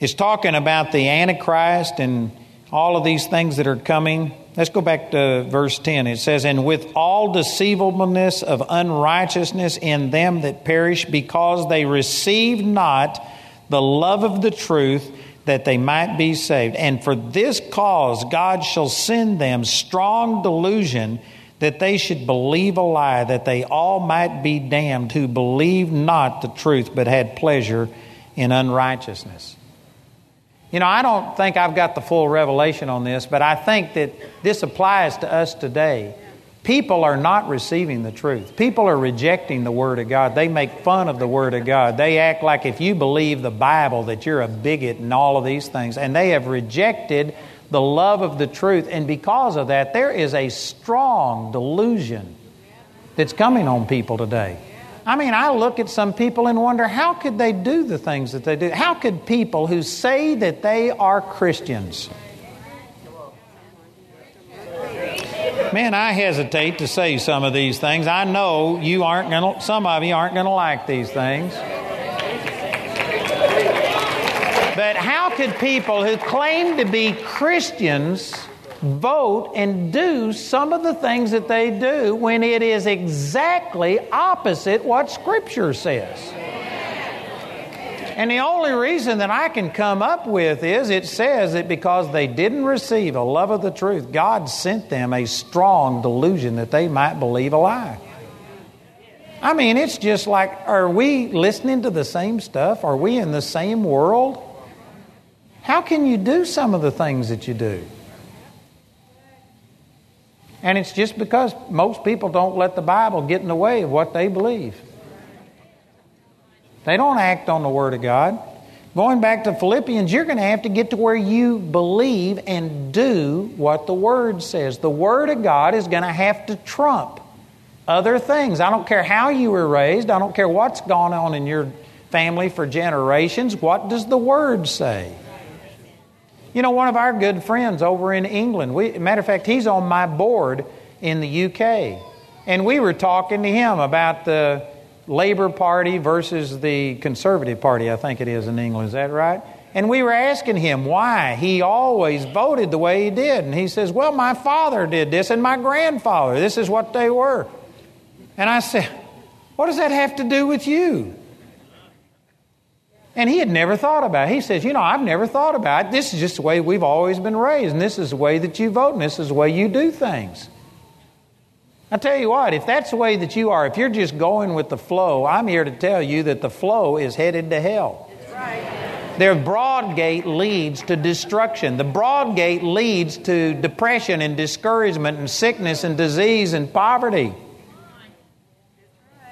It's talking about the Antichrist and all of these things that are coming. Let's go back to verse 10. It says, And with all deceivableness of unrighteousness in them that perish, because they received not the love of the truth, that they might be saved. And for this cause God shall send them strong delusion that they should believe a lie, that they all might be damned who believed not the truth, but had pleasure in unrighteousness. You know, I don't think I've got the full revelation on this, but I think that this applies to us today. People are not receiving the truth. People are rejecting the Word of God. They make fun of the Word of God. They act like if you believe the Bible that you're a bigot and all of these things. And they have rejected the love of the truth. And because of that, there is a strong delusion that's coming on people today. I mean, I look at some people and wonder how could they do the things that they do? How could people who say that they are Christians? Man, I hesitate to say some of these things. I know you aren't going to, some of you aren't going to like these things. But how could people who claim to be Christians vote and do some of the things that they do when it is exactly opposite what Scripture says? And the only reason that I can come up with is it says that because they didn't receive a love of the truth, God sent them a strong delusion that they might believe a lie. I mean, it's just like, are we listening to the same stuff? Are we in the same world? How can you do some of the things that you do? And it's just because most people don't let the Bible get in the way of what they believe. They don't act on the Word of God. Going back to Philippians, you're going to have to get to where you believe and do what the Word says. The Word of God is going to have to trump other things. I don't care how you were raised, I don't care what's gone on in your family for generations. What does the Word say? You know, one of our good friends over in England, we, matter of fact, he's on my board in the UK. And we were talking to him about the Labour Party versus the Conservative Party, I think it is in England. Is that right? And we were asking him why he always voted the way he did. And he says, Well, my father did this and my grandfather. This is what they were. And I said, What does that have to do with you? And he had never thought about it. He says, You know, I've never thought about it. This is just the way we've always been raised, and this is the way that you vote, and this is the way you do things. I tell you what, if that's the way that you are, if you're just going with the flow, I'm here to tell you that the flow is headed to hell. Right. Their broad gate leads to destruction. The broad gate leads to depression and discouragement and sickness and disease and poverty.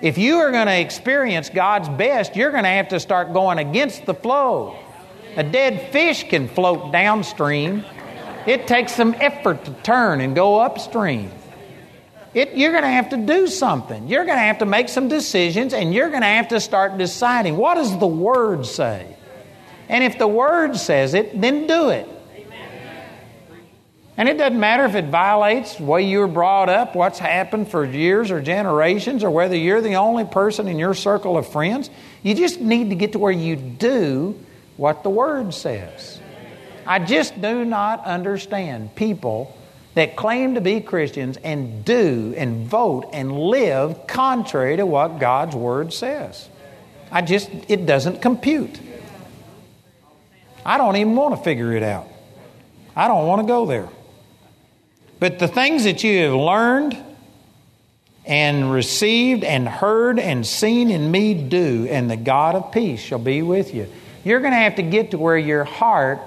If you are going to experience God's best, you're going to have to start going against the flow. A dead fish can float downstream. It takes some effort to turn and go upstream. It, you're going to have to do something. You're going to have to make some decisions, and you're going to have to start deciding what does the Word say? And if the Word says it, then do it. And it doesn't matter if it violates the way you were brought up, what's happened for years or generations, or whether you're the only person in your circle of friends. You just need to get to where you do what the Word says. I just do not understand people that claim to be Christians and do and vote and live contrary to what God's Word says. I just, it doesn't compute. I don't even want to figure it out. I don't want to go there. But the things that you have learned and received and heard and seen in me do, and the God of peace shall be with you. You're going to have to get to where your heart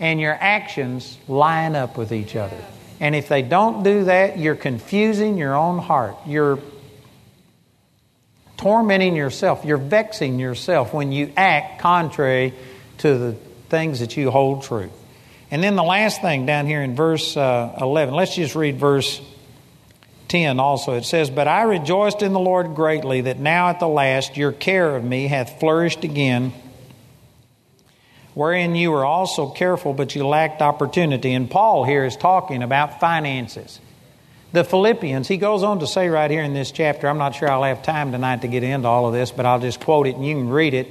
and your actions line up with each other. And if they don't do that, you're confusing your own heart. You're tormenting yourself. You're vexing yourself when you act contrary to the things that you hold true. And then the last thing down here in verse uh, 11, let's just read verse 10 also. It says, But I rejoiced in the Lord greatly that now at the last your care of me hath flourished again wherein you were also careful, but you lacked opportunity. And Paul here is talking about finances. The Philippians, he goes on to say right here in this chapter, I'm not sure I'll have time tonight to get into all of this, but I'll just quote it and you can read it.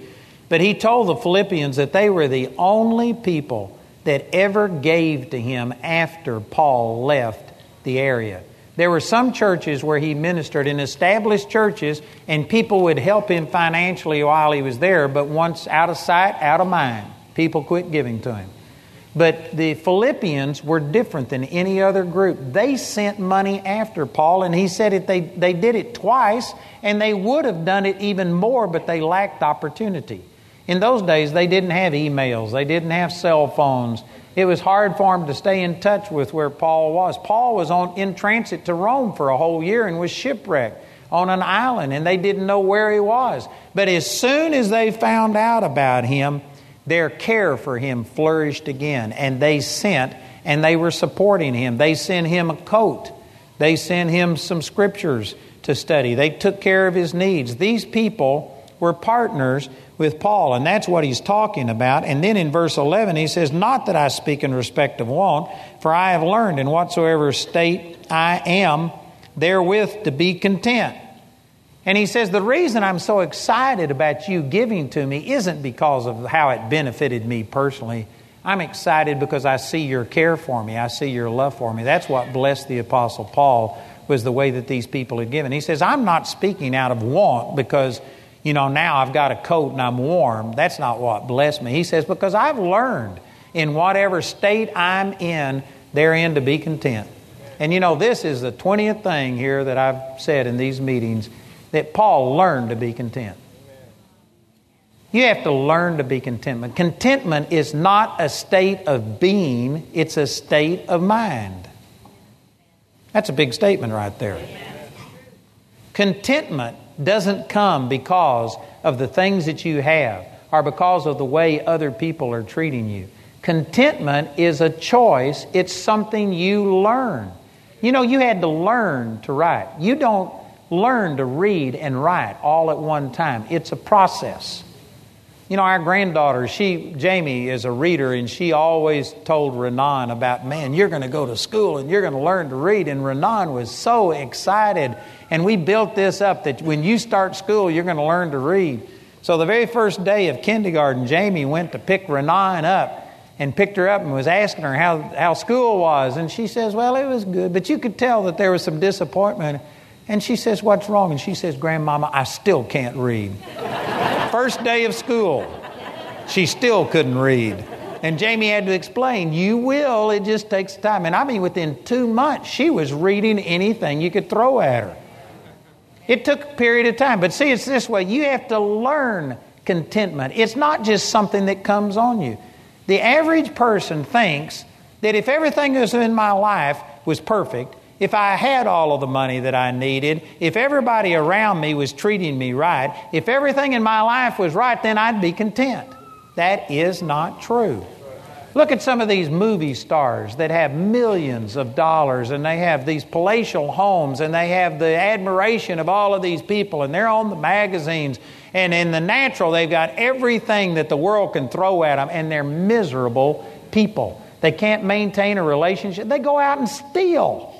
But he told the Philippians that they were the only people that ever gave to him after Paul left the area. There were some churches where he ministered in established churches, and people would help him financially while he was there, but once out of sight, out of mind. People quit giving to him. But the Philippians were different than any other group. They sent money after Paul, and he said it, they, they did it twice, and they would have done it even more, but they lacked opportunity. In those days, they didn't have emails, they didn't have cell phones. It was hard for them to stay in touch with where Paul was. Paul was on, in transit to Rome for a whole year and was shipwrecked on an island, and they didn't know where he was. But as soon as they found out about him, their care for him flourished again, and they sent and they were supporting him. They sent him a coat, they sent him some scriptures to study, they took care of his needs. These people were partners with Paul, and that's what he's talking about. And then in verse 11, he says, Not that I speak in respect of want, for I have learned in whatsoever state I am therewith to be content. And he says, The reason I'm so excited about you giving to me isn't because of how it benefited me personally. I'm excited because I see your care for me. I see your love for me. That's what blessed the Apostle Paul, was the way that these people had given. He says, I'm not speaking out of want because, you know, now I've got a coat and I'm warm. That's not what blessed me. He says, because I've learned in whatever state I'm in, therein to be content. And you know, this is the 20th thing here that I've said in these meetings that Paul learned to be content. You have to learn to be contentment. Contentment is not a state of being, it's a state of mind. That's a big statement right there. Contentment doesn't come because of the things that you have or because of the way other people are treating you. Contentment is a choice, it's something you learn. You know, you had to learn to write. You don't learn to read and write all at one time. It's a process. You know, our granddaughter, she, Jamie, is a reader, and she always told Renan about, man, you're going to go to school and you're going to learn to read. And Renan was so excited. And we built this up that when you start school, you're going to learn to read. So the very first day of kindergarten, Jamie went to pick Renan up and picked her up and was asking her how, how school was. And she says, Well, it was good. But you could tell that there was some disappointment. And she says, What's wrong? And she says, Grandmama, I still can't read. First day of school, she still couldn't read. And Jamie had to explain, You will, it just takes time. And I mean, within two months, she was reading anything you could throw at her. It took a period of time. But see, it's this way you have to learn contentment. It's not just something that comes on you. The average person thinks that if everything was in my life was perfect, if I had all of the money that I needed, if everybody around me was treating me right, if everything in my life was right, then I'd be content. That is not true. Look at some of these movie stars that have millions of dollars and they have these palatial homes and they have the admiration of all of these people and they're on the magazines and in the natural they've got everything that the world can throw at them and they're miserable people. They can't maintain a relationship. They go out and steal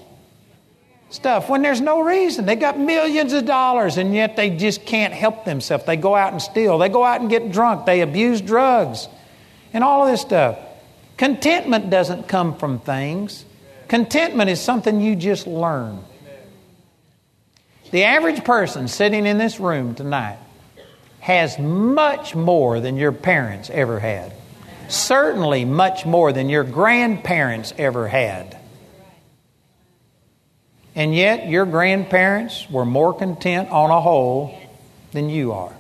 stuff when there's no reason. They got millions of dollars and yet they just can't help themselves. They go out and steal. They go out and get drunk. They abuse drugs and all of this stuff. Contentment doesn't come from things, contentment is something you just learn. The average person sitting in this room tonight has much more than your parents ever had. Certainly, much more than your grandparents ever had. And yet, your grandparents were more content on a whole than you are.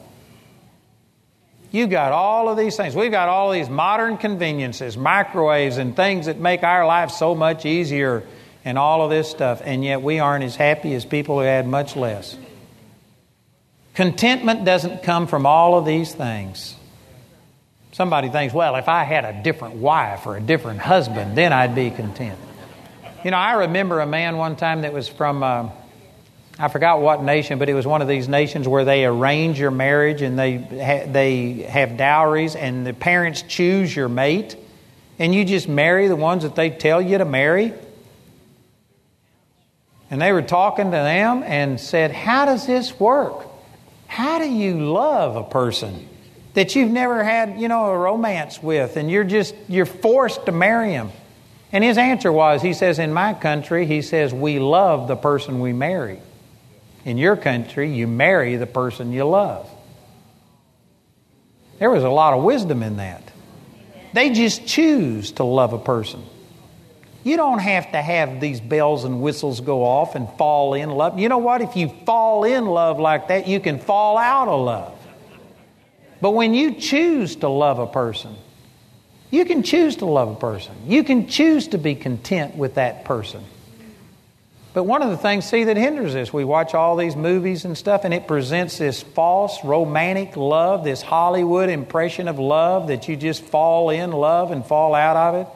You've got all of these things. We've got all these modern conveniences, microwaves, and things that make our life so much easier, and all of this stuff, and yet we aren't as happy as people who had much less. Contentment doesn't come from all of these things. Somebody thinks, well, if I had a different wife or a different husband, then I'd be content. You know, I remember a man one time that was from. Uh, I forgot what nation, but it was one of these nations where they arrange your marriage and they ha- they have dowries and the parents choose your mate, and you just marry the ones that they tell you to marry. And they were talking to them and said, "How does this work? How do you love a person that you've never had, you know, a romance with, and you're just you're forced to marry him?" And his answer was, he says, "In my country, he says we love the person we marry." In your country, you marry the person you love. There was a lot of wisdom in that. They just choose to love a person. You don't have to have these bells and whistles go off and fall in love. You know what? If you fall in love like that, you can fall out of love. But when you choose to love a person, you can choose to love a person. You can choose to be content with that person. But one of the things, see, that hinders this, we watch all these movies and stuff, and it presents this false romantic love, this Hollywood impression of love that you just fall in love and fall out of it.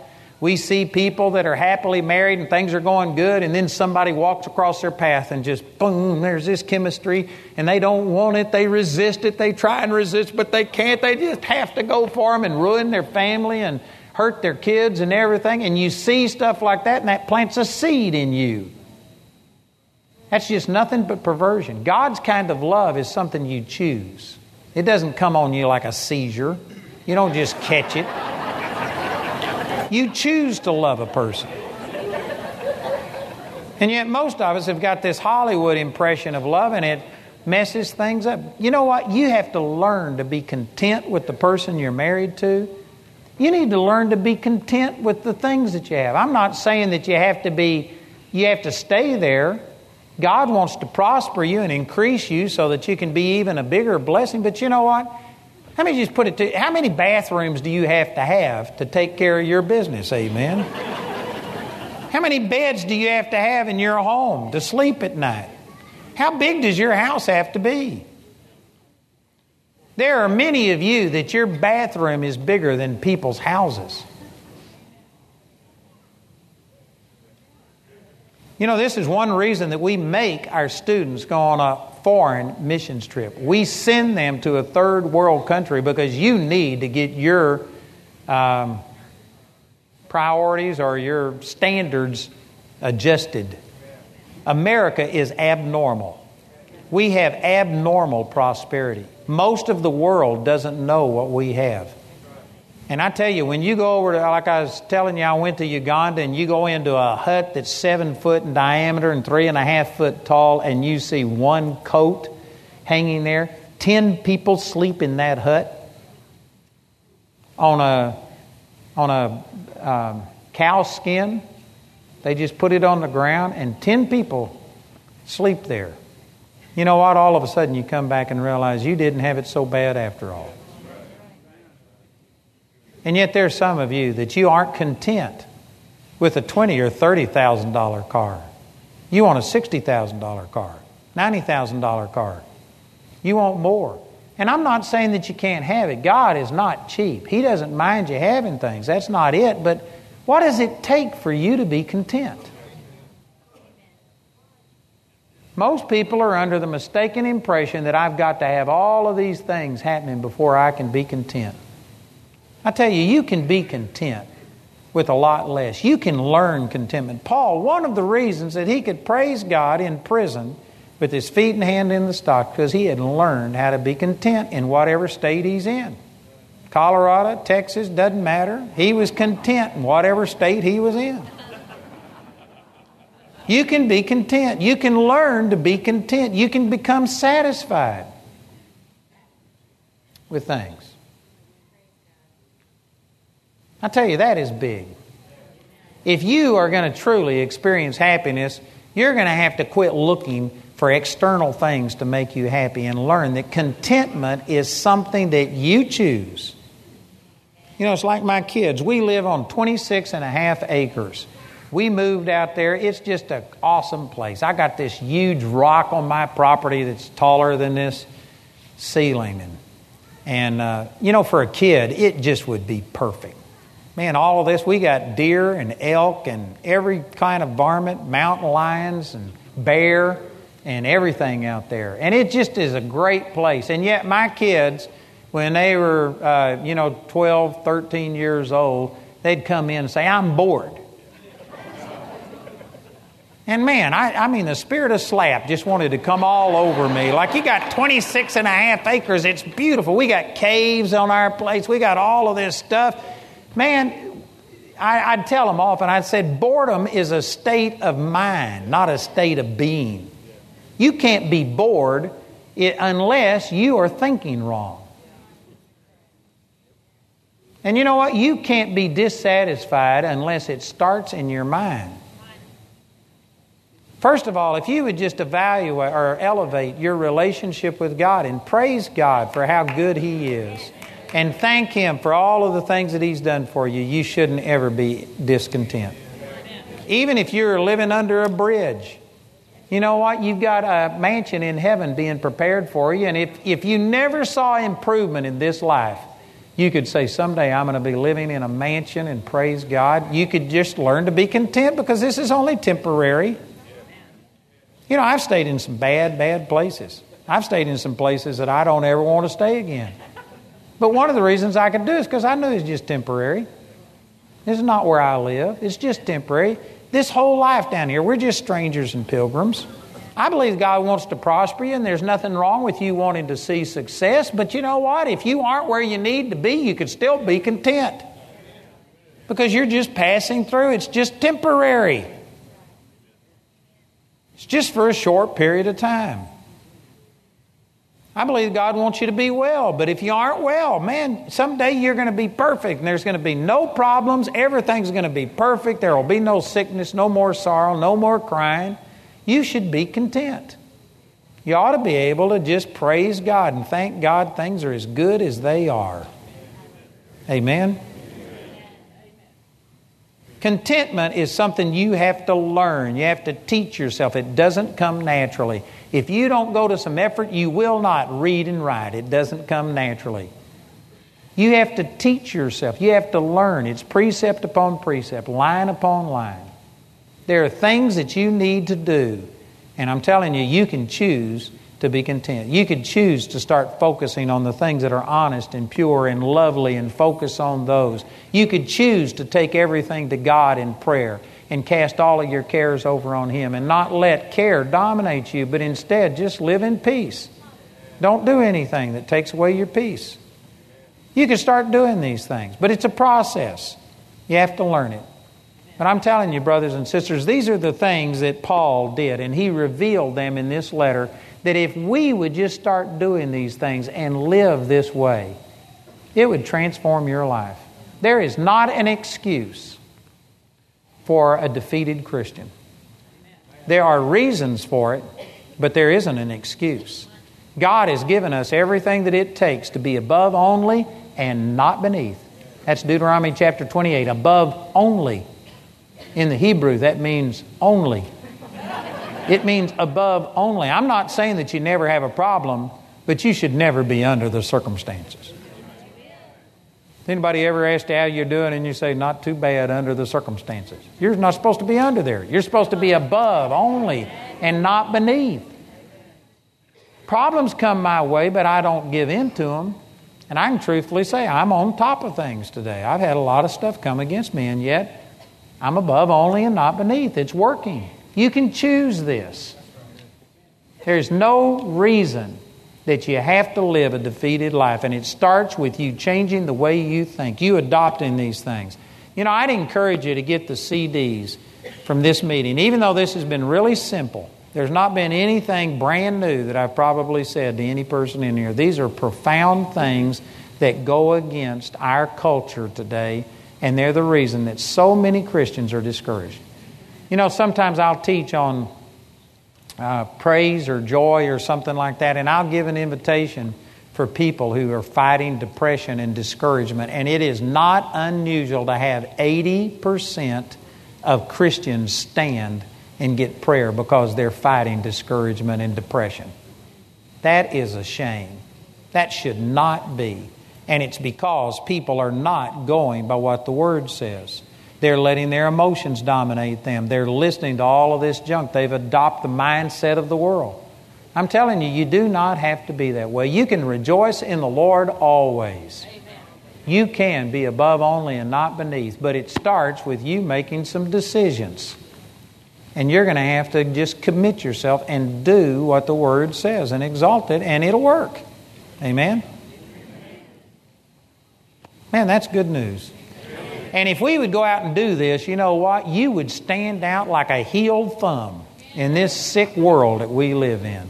We see people that are happily married and things are going good, and then somebody walks across their path and just boom, there's this chemistry, and they don't want it, they resist it, they try and resist, but they can't. They just have to go for them and ruin their family and hurt their kids and everything. And you see stuff like that, and that plants a seed in you. That's just nothing but perversion. God's kind of love is something you choose. It doesn't come on you like a seizure. You don't just catch it. You choose to love a person. And yet, most of us have got this Hollywood impression of love, and it messes things up. You know what? You have to learn to be content with the person you're married to. You need to learn to be content with the things that you have. I'm not saying that you have to be, you have to stay there. God wants to prosper you and increase you so that you can be even a bigger blessing. But you know what? Let me just put it to how many bathrooms do you have to have to take care of your business? Amen. how many beds do you have to have in your home to sleep at night? How big does your house have to be? There are many of you that your bathroom is bigger than people's houses. You know, this is one reason that we make our students go on a foreign missions trip. We send them to a third world country because you need to get your um, priorities or your standards adjusted. America is abnormal. We have abnormal prosperity. Most of the world doesn't know what we have. And I tell you, when you go over to, like I was telling you, I went to Uganda and you go into a hut that's seven foot in diameter and three and a half foot tall, and you see one coat hanging there. Ten people sleep in that hut on a, on a um, cow skin. They just put it on the ground, and ten people sleep there. You know what? All of a sudden, you come back and realize you didn't have it so bad after all. And yet there's some of you that you aren't content with a twenty or thirty thousand dollar car. You want a sixty thousand dollar car, ninety thousand dollar car. You want more. And I'm not saying that you can't have it. God is not cheap. He doesn't mind you having things. That's not it. But what does it take for you to be content? Most people are under the mistaken impression that I've got to have all of these things happening before I can be content. I tell you, you can be content with a lot less. You can learn contentment. Paul, one of the reasons that he could praise God in prison with his feet and hand in the stock, because he had learned how to be content in whatever state he's in. Colorado, Texas, doesn't matter. He was content in whatever state he was in. You can be content. You can learn to be content. You can become satisfied with things. I tell you, that is big. If you are going to truly experience happiness, you're going to have to quit looking for external things to make you happy and learn that contentment is something that you choose. You know, it's like my kids. We live on 26 and a half acres. We moved out there. It's just an awesome place. I got this huge rock on my property that's taller than this ceiling. And, and uh, you know, for a kid, it just would be perfect man, all of this, we got deer and elk and every kind of varmint, mountain lions and bear and everything out there. And it just is a great place. And yet, my kids, when they were, uh, you know, 12, 13 years old, they'd come in and say, I'm bored. And man, I, I, mean, the spirit of slap just wanted to come all over me. Like, you got 26 and a half acres. It's beautiful. We got caves on our place. We got all of this stuff. Man, I, would tell them often, I'd say, boredom is a state of mind, not a state of being. You can't be bored unless you are thinking wrong. And you know what? You can't be dissatisfied unless it starts in your mind. First of all, if you would just evaluate or elevate your relationship with God and praise God for how good He is and thank Him for all of the things that He's done for you, you shouldn't ever be discontent. Even if you're living under a bridge, you know what? You've got a mansion in heaven being prepared for you. And if, if you never saw improvement in this life, you could say, Someday I'm going to be living in a mansion and praise God. You could just learn to be content because this is only temporary. You know, I've stayed in some bad, bad places. I've stayed in some places that I don't ever want to stay again. But one of the reasons I could do is because I knew it's just temporary. This is not where I live, it's just temporary. This whole life down here, we're just strangers and pilgrims. I believe God wants to prosper you, and there's nothing wrong with you wanting to see success. But you know what? If you aren't where you need to be, you could still be content because you're just passing through. It's just temporary, it's just for a short period of time. I believe God wants you to be well, but if you aren't well, man, someday you're going to be perfect and there's going to be no problems. Everything's going to be perfect. There will be no sickness, no more sorrow, no more crying. You should be content. You ought to be able to just praise God and thank God things are as good as they are. Amen. Contentment is something you have to learn. You have to teach yourself. It doesn't come naturally. If you don't go to some effort, you will not read and write. It doesn't come naturally. You have to teach yourself. You have to learn. It's precept upon precept, line upon line. There are things that you need to do. And I'm telling you, you can choose to be content. You could choose to start focusing on the things that are honest and pure and lovely and focus on those. You could choose to take everything to God in prayer and cast all of your cares over on Him and not let care dominate you, but instead just live in peace. Don't do anything that takes away your peace. You can start doing these things, but it's a process. You have to learn it. But I'm telling you, brothers and sisters, these are the things that Paul did, and he revealed them in this letter. That if we would just start doing these things and live this way, it would transform your life. There is not an excuse for a defeated Christian. There are reasons for it, but there isn't an excuse. God has given us everything that it takes to be above only and not beneath. That's Deuteronomy chapter 28. Above only. In the Hebrew, that means only. It means above only. I'm not saying that you never have a problem, but you should never be under the circumstances. Anybody ever asked how you're doing and you say, not too bad under the circumstances? You're not supposed to be under there. You're supposed to be above only and not beneath. Problems come my way, but I don't give in to them. And I can truthfully say I'm on top of things today. I've had a lot of stuff come against me, and yet I'm above only and not beneath. It's working. You can choose this. There's no reason that you have to live a defeated life, and it starts with you changing the way you think, you adopting these things. You know, I'd encourage you to get the CDs from this meeting, even though this has been really simple. There's not been anything brand new that I've probably said to any person in here. These are profound things that go against our culture today, and they're the reason that so many Christians are discouraged. You know, sometimes I'll teach on uh, praise or joy or something like that, and I'll give an invitation for people who are fighting depression and discouragement. And it is not unusual to have 80% of Christians stand and get prayer because they're fighting discouragement and depression. That is a shame. That should not be. And it's because people are not going by what the Word says. They're letting their emotions dominate them. They're listening to all of this junk. They've adopted the mindset of the world. I'm telling you, you do not have to be that way. You can rejoice in the Lord always. Amen. You can be above only and not beneath, but it starts with you making some decisions. And you're going to have to just commit yourself and do what the Word says and exalt it, and it'll work. Amen? Man, that's good news. And if we would go out and do this, you know what? You would stand out like a healed thumb in this sick world that we live in.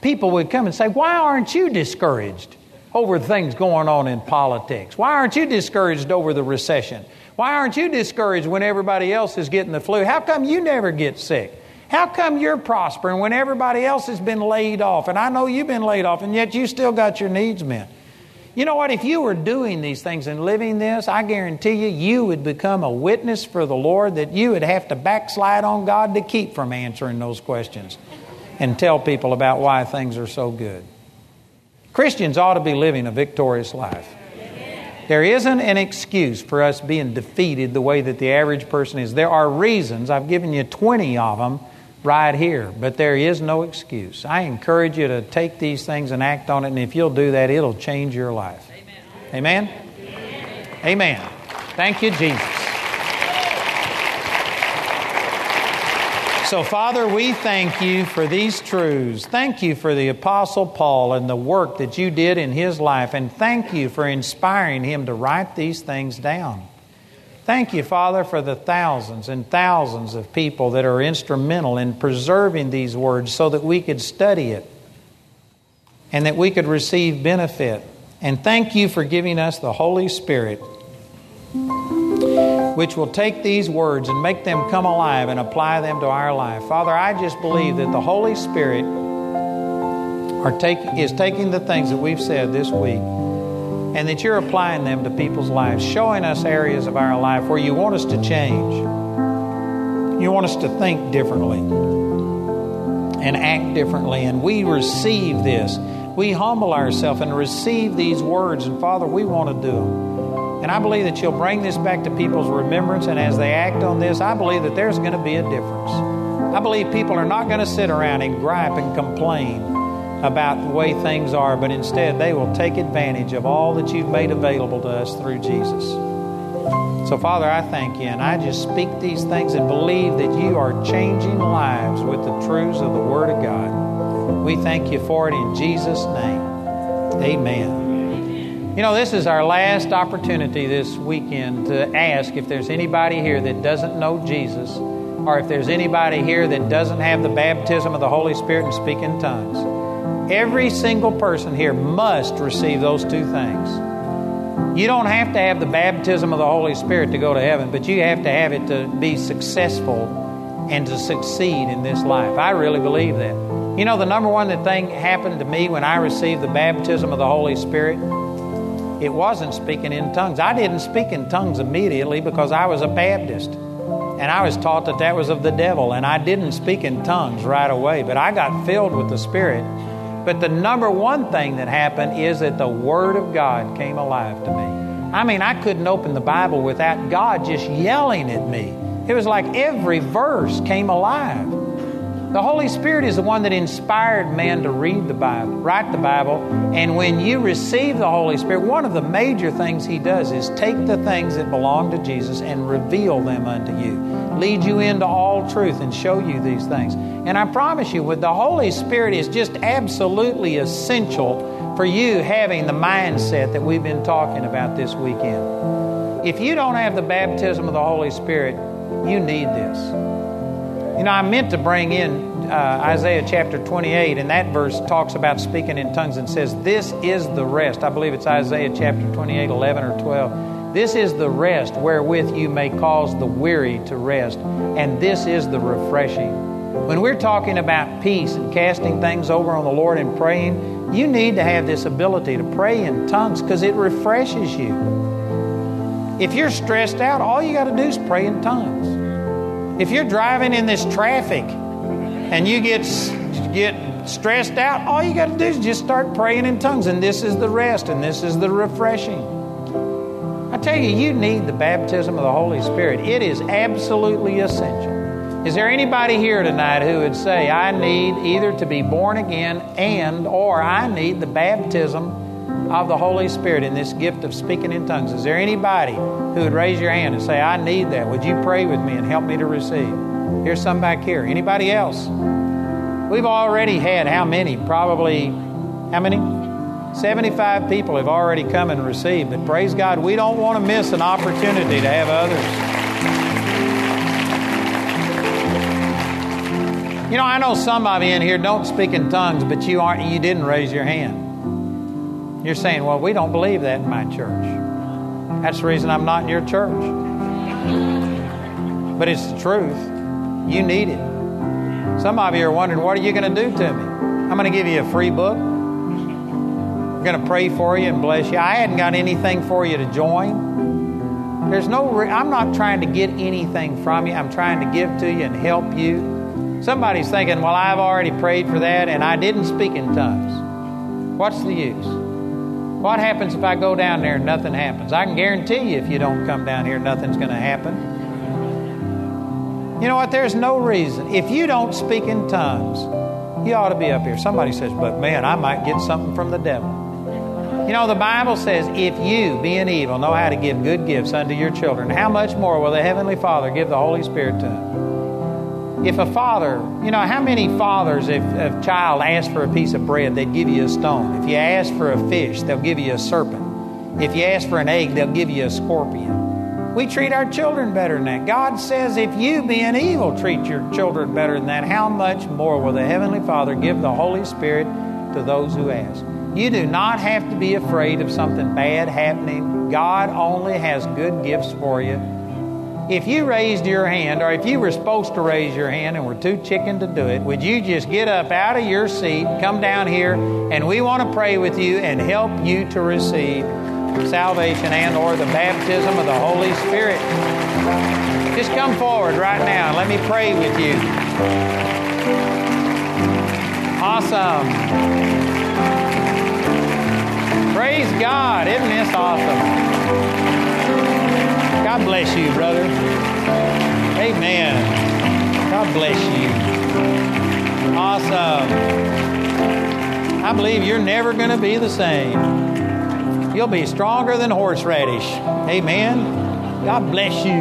People would come and say, Why aren't you discouraged over things going on in politics? Why aren't you discouraged over the recession? Why aren't you discouraged when everybody else is getting the flu? How come you never get sick? How come you're prospering when everybody else has been laid off? And I know you've been laid off, and yet you still got your needs met. You know what? If you were doing these things and living this, I guarantee you, you would become a witness for the Lord that you would have to backslide on God to keep from answering those questions and tell people about why things are so good. Christians ought to be living a victorious life. There isn't an excuse for us being defeated the way that the average person is. There are reasons. I've given you 20 of them right here. But there is no excuse. I encourage you to take these things and act on it, and if you'll do that, it'll change your life. Amen? Amen. Amen. Thank you, Jesus. So, Father, we thank you for these truths. Thank you for the Apostle Paul and the work that you did in his life, and thank you for inspiring him to write these things down. Thank you, Father, for the thousands and thousands of people that are instrumental in preserving these words so that we could study it and that we could receive benefit. And thank you for giving us the Holy Spirit, which will take these words and make them come alive and apply them to our life. Father, I just believe that the Holy Spirit take, is taking the things that we've said this week and that you're applying them to people's lives, showing us areas of our life where you want us to change. You want us to think differently and act differently, and we receive this. We humble ourselves and receive these words, and Father, we want to do them. And I believe that you'll bring this back to people's remembrance, and as they act on this, I believe that there's going to be a difference. I believe people are not going to sit around and gripe and complain about the way things are, but instead they will take advantage of all that you've made available to us through Jesus. So, Father, I thank you, and I just speak these things and believe that you are changing lives with the truths of the Word of God. We thank you for it in Jesus' name. Amen. You know, this is our last opportunity this weekend to ask if there's anybody here that doesn't know Jesus, or if there's anybody here that doesn't have the baptism of the Holy Spirit and speak in tongues. Every single person here must receive those two things. You don't have to have the baptism of the Holy Spirit to go to heaven, but you have to have it to be successful and to succeed in this life. I really believe that. You know, the number one thing happened to me when I received the baptism of the Holy Spirit, it wasn't speaking in tongues. I didn't speak in tongues immediately because I was a Baptist. And I was taught that that was of the devil, and I didn't speak in tongues right away, but I got filled with the Spirit but the number one thing that happened is that the Word of God came alive to me. I mean, I couldn't open the Bible without God just yelling at me. It was like every verse came alive. The Holy Spirit is the one that inspired man to read the Bible, write the Bible. And when you receive the Holy Spirit, one of the major things He does is take the things that belong to Jesus and reveal them unto you, lead you into all truth, and show you these things. And I promise you, with the Holy Spirit is just absolutely essential for you having the mindset that we've been talking about this weekend. If you don't have the baptism of the Holy Spirit, you need this. You know, I meant to bring in uh, Isaiah chapter 28, and that verse talks about speaking in tongues and says, This is the rest. I believe it's Isaiah chapter 28, 11 or 12. This is the rest wherewith you may cause the weary to rest, and this is the refreshing. When we're talking about peace and casting things over on the Lord and praying, you need to have this ability to pray in tongues because it refreshes you. If you're stressed out, all you got to do is pray in tongues. If you're driving in this traffic and you get get stressed out, all you got to do is just start praying in tongues, and this is the rest, and this is the refreshing. I tell you, you need the baptism of the Holy Spirit. It is absolutely essential. Is there anybody here tonight who would say, I need either to be born again and or I need the baptism of the Holy Spirit in this gift of speaking in tongues. Is there anybody who would raise your hand and say, I need that? Would you pray with me and help me to receive? Here's some back here. Anybody else? We've already had how many? Probably how many? 75 people have already come and received. But praise God, we don't want to miss an opportunity to have others. You know, I know some of you in here don't speak in tongues, but you aren't you didn't raise your hand. You're saying, well, we don't believe that in my church. That's the reason I'm not in your church. But it's the truth. You need it. Some of you are wondering, what are you going to do to me? I'm going to give you a free book. I'm going to pray for you and bless you. I hadn't got anything for you to join. There's no, re- I'm not trying to get anything from you. I'm trying to give to you and help you. Somebody's thinking, well, I've already prayed for that and I didn't speak in tongues. What's the use? What happens if I go down there and nothing happens? I can guarantee you if you don't come down here, nothing's going to happen. You know what? There's no reason. If you don't speak in tongues, you ought to be up here. Somebody says, but man, I might get something from the devil. You know, the Bible says, if you, being evil, know how to give good gifts unto your children, how much more will the Heavenly Father give the Holy Spirit to them? If a father, you know, how many fathers, if a child asks for a piece of bread, they'd give you a stone. If you ask for a fish, they'll give you a serpent. If you ask for an egg, they'll give you a scorpion. We treat our children better than that. God says, if you, being evil, treat your children better than that, how much more will the Heavenly Father give the Holy Spirit to those who ask? You do not have to be afraid of something bad happening. God only has good gifts for you if you raised your hand, or if you were supposed to raise your hand and were too chicken to do it, would you just get up out of your seat, come down here, and we want to pray with you and help you to receive salvation and or the baptism of the Holy Spirit. Just come forward right now and let me pray with you. Awesome. Praise God. Isn't this awesome? God bless you, brother. Amen. God bless you. Awesome. I believe you're never going to be the same. You'll be stronger than horseradish. Amen. God bless you.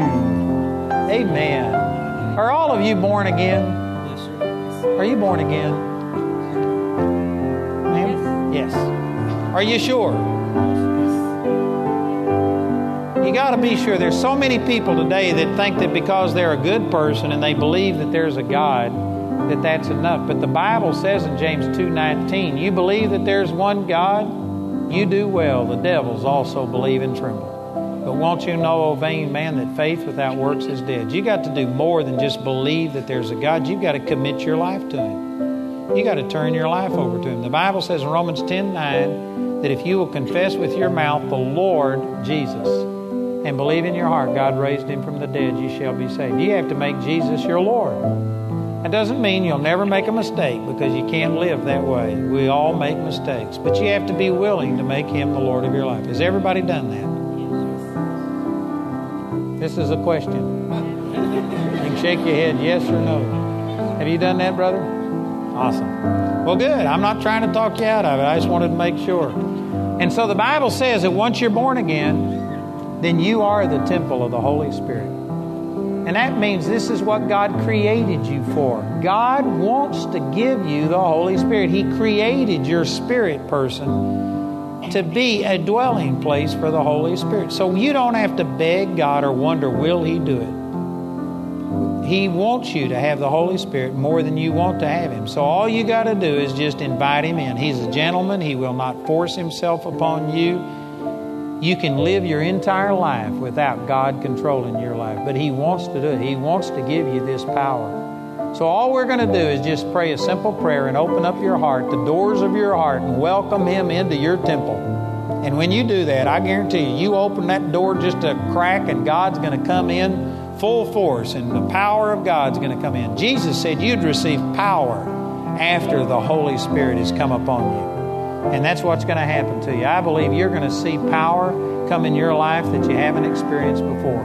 Amen. Are all of you born again? Are you born again? Ma'am? Yes. Are you sure? You got to be sure. There's so many people today that think that because they're a good person and they believe that there's a God, that that's enough. But the Bible says in James 2:19, you believe that there's one God, you do well. The devils also believe and tremble. But won't you know, O vain man, that faith without works is dead? You got to do more than just believe that there's a God. You've got to commit your life to Him. You got to turn your life over to Him. The Bible says in Romans 10 9 that if you will confess with your mouth the Lord Jesus and believe in your heart God raised Him from the dead, you shall be saved. You have to make Jesus your Lord. That doesn't mean you'll never make a mistake because you can't live that way. We all make mistakes. But you have to be willing to make Him the Lord of your life. Has everybody done that? This is a question. You can shake your head yes or no. Have you done that, brother? Awesome. Well, good. I'm not trying to talk you out of it. I just wanted to make sure. And so the Bible says that once you're born again, then you are the temple of the Holy Spirit. And that means this is what God created you for. God wants to give you the Holy Spirit. He created your spirit person to be a dwelling place for the Holy Spirit. So you don't have to beg God or wonder, will He do it? He wants you to have the Holy Spirit more than you want to have Him. So all you got to do is just invite Him in. He's a gentleman, He will not force Himself upon you. You can live your entire life without God controlling your life, but He wants to do it. He wants to give you this power. So, all we're going to do is just pray a simple prayer and open up your heart, the doors of your heart, and welcome Him into your temple. And when you do that, I guarantee you, you open that door just a crack, and God's going to come in full force, and the power of God's going to come in. Jesus said you'd receive power after the Holy Spirit has come upon you. And that's what's going to happen to you. I believe you're going to see power come in your life that you haven't experienced before.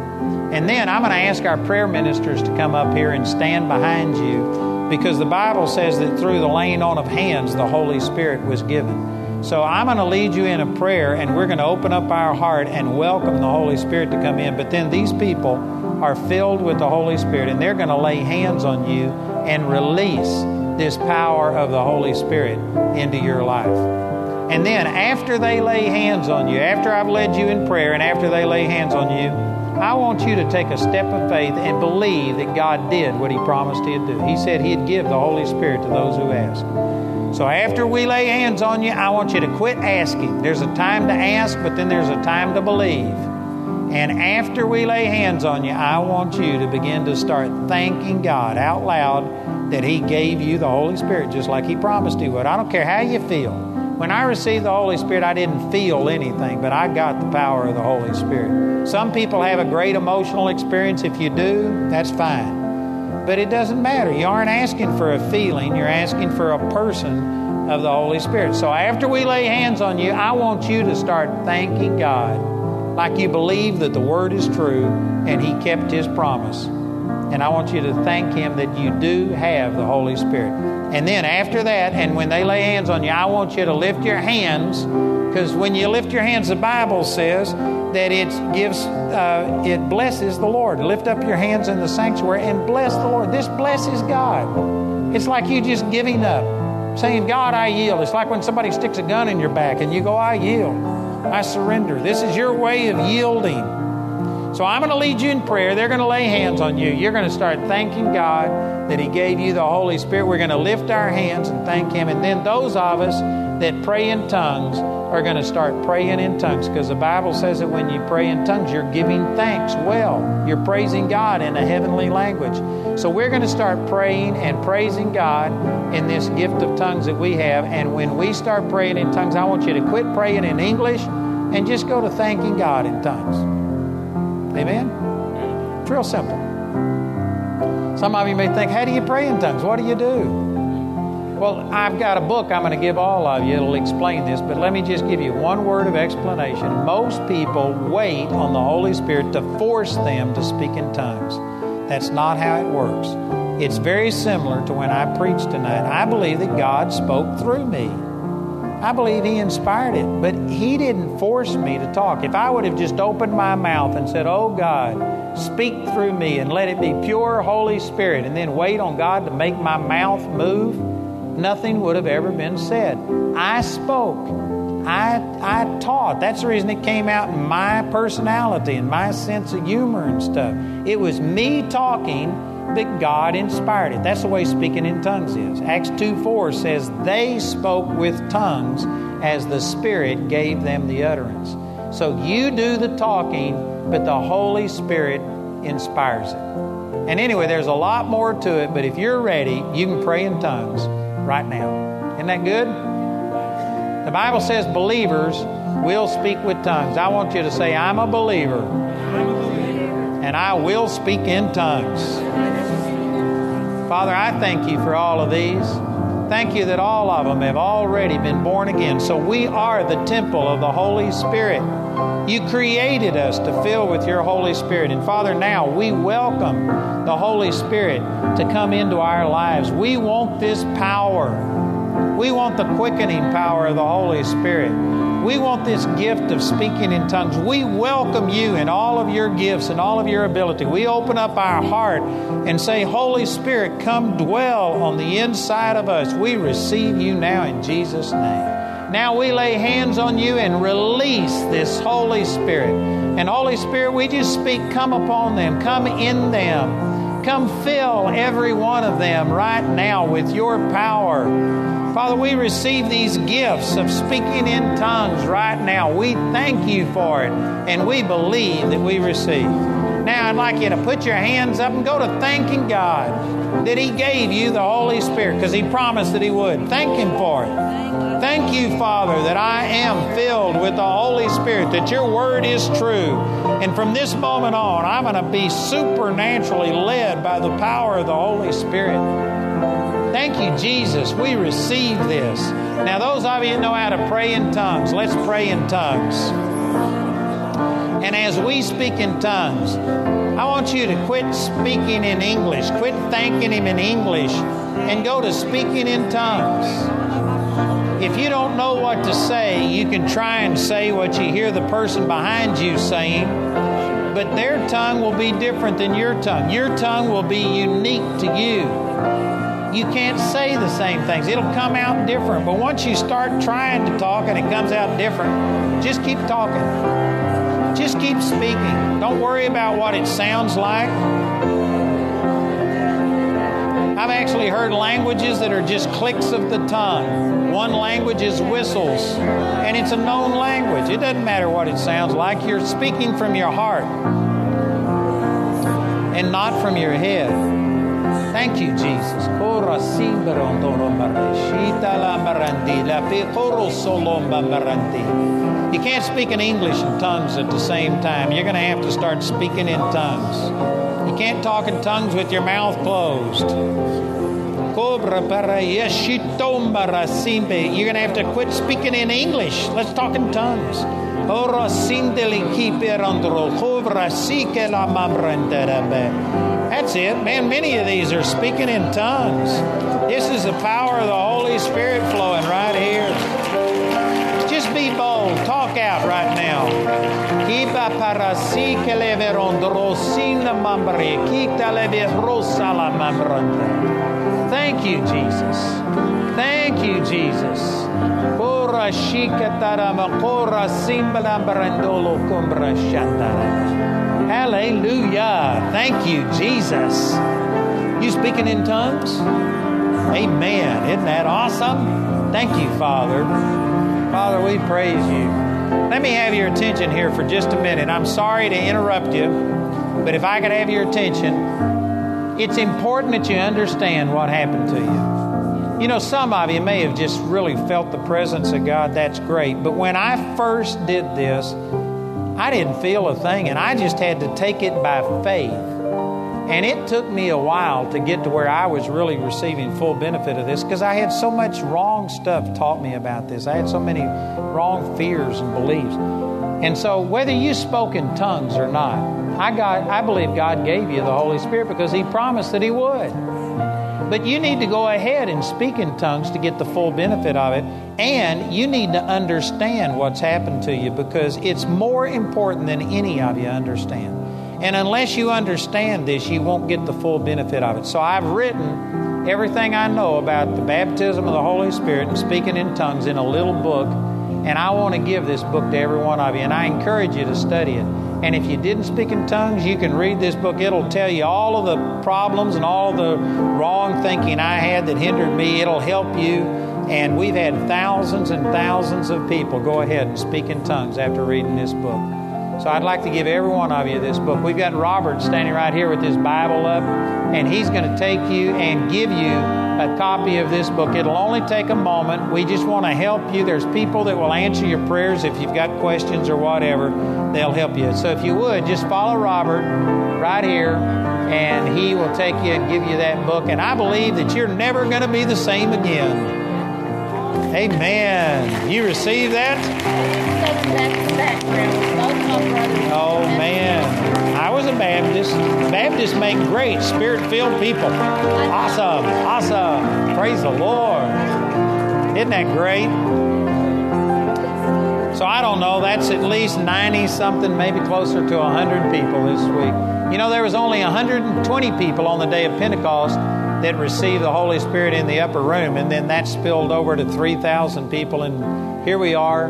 And then I'm going to ask our prayer ministers to come up here and stand behind you because the Bible says that through the laying on of hands, the Holy Spirit was given. So I'm going to lead you in a prayer and we're going to open up our heart and welcome the Holy Spirit to come in. But then these people are filled with the Holy Spirit and they're going to lay hands on you and release this power of the Holy Spirit into your life. And then after they lay hands on you, after I've led you in prayer and after they lay hands on you, I want you to take a step of faith and believe that God did what He promised He'd do. He said He'd give the Holy Spirit to those who ask. So after we lay hands on you, I want you to quit asking. There's a time to ask, but then there's a time to believe. And after we lay hands on you, I want you to begin to start thanking God out loud that He gave you the Holy Spirit just like He promised He would. I don't care how you feel. When I received the Holy Spirit, I didn't feel anything, but I got the power of the Holy Spirit. Some people have a great emotional experience. If you do, that's fine. But it doesn't matter. You aren't asking for a feeling, you're asking for a person of the Holy Spirit. So after we lay hands on you, I want you to start thanking God like you believe that the Word is true and He kept His promise. And I want you to thank Him that you do have the Holy Spirit. And then after that, and when they lay hands on you, I want you to lift your hands because when you lift your hands, the Bible says that it gives, uh, it blesses the Lord. Lift up your hands in the sanctuary and bless the Lord. This blesses God. It's like you just giving up, saying, God, I yield. It's like when somebody sticks a gun in your back and you go, I yield. I surrender. This is your way of yielding. So I'm going to lead you in prayer. They're going to lay hands on you. You're going to start thanking God that He gave you the Holy Spirit. We're going to lift our hands and thank Him. And then those of us that pray in tongues are going to start praying in tongues because the Bible says that when you pray in tongues, you're giving thanks well. You're praising God in a heavenly language. So we're going to start praying and praising God in this gift of tongues that we have. And when we start praying in tongues, I want you to quit praying in English and just go to thanking God in tongues. Amen? It's real simple. Some of you may think, how do you pray in tongues? What do you do? Well, I've got a book I'm going to give all of you. It'll explain this, but let me just give you one word of explanation. Most people wait on the Holy Spirit to force them to speak in tongues. That's not how it works. It's very similar to when I preached tonight. I believe that God spoke through me. I believe He inspired it, but He didn't force me to talk. If I would have just opened my mouth and said, Oh God, speak through me and let it be pure Holy Spirit, and then wait on God to make my mouth move, nothing would have ever been said. I spoke. I, I taught. That's the reason it came out in my personality and my sense of humor and stuff. It was me talking, but God inspired it. That's the way speaking in tongues is. Acts 2 4 says, They spoke with tongues as the Spirit gave them the utterance. So you do the talking, but the Holy Spirit inspires it. And anyway, there's a lot more to it, but if you're ready, you can pray in tongues right now. Isn't that good? The Bible says believers will speak with tongues. I want you to say, I'm a believer, and I will speak in tongues. Father, I thank you for all of these. Thank you that all of them have already been born again. So we are the temple of the Holy Spirit. You created us to fill with your Holy Spirit. And Father, now we welcome the Holy Spirit to come into our lives. We want this power. We want the quickening power of the Holy Spirit. We want this gift of speaking in tongues. We welcome you in all of your gifts and all of your ability. We open up our heart and say, Holy Spirit, come dwell on the inside of us. We receive you now in Jesus' name. Now we lay hands on you and release this Holy Spirit. And Holy Spirit, we just speak, come upon them, come in them, come fill every one of them right now with your power. Father, we receive these gifts of speaking in tongues right now. We thank you for it, and we believe that we receive. Now, I'd like you to put your hands up and go to thanking God that He gave you the Holy Spirit because He promised that He would. Thank Him for it. Thank you, Father, that I am filled with the Holy Spirit, that your word is true. And from this moment on, I'm going to be supernaturally led by the power of the Holy Spirit. Thank you, Jesus. We receive this. Now, those of you that know how to pray in tongues, let's pray in tongues. And as we speak in tongues, I want you to quit speaking in English, quit thanking Him in English, and go to speaking in tongues. If you don't know what to say, you can try and say what you hear the person behind you saying, but their tongue will be different than your tongue. Your tongue will be unique to you you can't say the same things. It'll come out different. But once you start trying to talk and it comes out different, just keep talking. Just keep speaking. Don't worry about what it sounds like. I've actually heard languages that are just clicks of the tongue. One language is whistles, and it's a known language. It doesn't matter what it sounds like. You're speaking from your heart and not from your head. Thank you, Jesus. You can't speak in English and tongues at the same time. You're going to have to start speaking in tongues. You can't talk in tongues with your mouth closed. You're going to have to quit speaking in English. Let's talk in tongues. That's it. Man, many of these are speaking in tongues. This is the power of the Holy Spirit flowing right here. Just be bold. Talk out right now. Thank you, Jesus. Thank you, Jesus. Shikatara makora kumbra shatara. Hallelujah. Thank you, Jesus. You speaking in tongues? Amen. Isn't that awesome? Thank you, Father. Father, we praise you. Let me have your attention here for just a minute. I'm sorry to interrupt you, but if I could have your attention, it's important that you understand what happened to you. You know, some of you may have just really felt the presence of God. That's great. But when I first did this, I didn't feel a thing, and I just had to take it by faith. And it took me a while to get to where I was really receiving full benefit of this because I had so much wrong stuff taught me about this. I had so many wrong fears and beliefs. And so, whether you spoke in tongues or not, I, got, I believe God gave you the Holy Spirit because He promised that He would. But you need to go ahead and speak in tongues to get the full benefit of it. And you need to understand what's happened to you because it's more important than any of you understand. And unless you understand this, you won't get the full benefit of it. So I've written everything I know about the baptism of the Holy Spirit and speaking in tongues in a little book. And I want to give this book to every one of you. And I encourage you to study it. And if you didn't speak in tongues, you can read this book. It'll tell you all of the problems and all the wrong thinking I had that hindered me. It'll help you. And we've had thousands and thousands of people go ahead and speak in tongues after reading this book. So I'd like to give every one of you this book. We've got Robert standing right here with his Bible up, and he's going to take you and give you a copy of this book. It'll only take a moment. We just want to help you. There's people that will answer your prayers if you've got questions or whatever. They'll help you. So if you would, just follow Robert right here, and he will take you and give you that book. And I believe that you're never going to be the same again. Amen. You receive that? Oh, man. I was a Baptist. Baptists make great spirit filled people. Awesome. Awesome. Praise the Lord. Isn't that great? So I don't know. That's at least 90 something, maybe closer to 100 people this week. You know, there was only 120 people on the day of Pentecost that received the Holy Spirit in the upper room, and then that spilled over to 3,000 people. And here we are,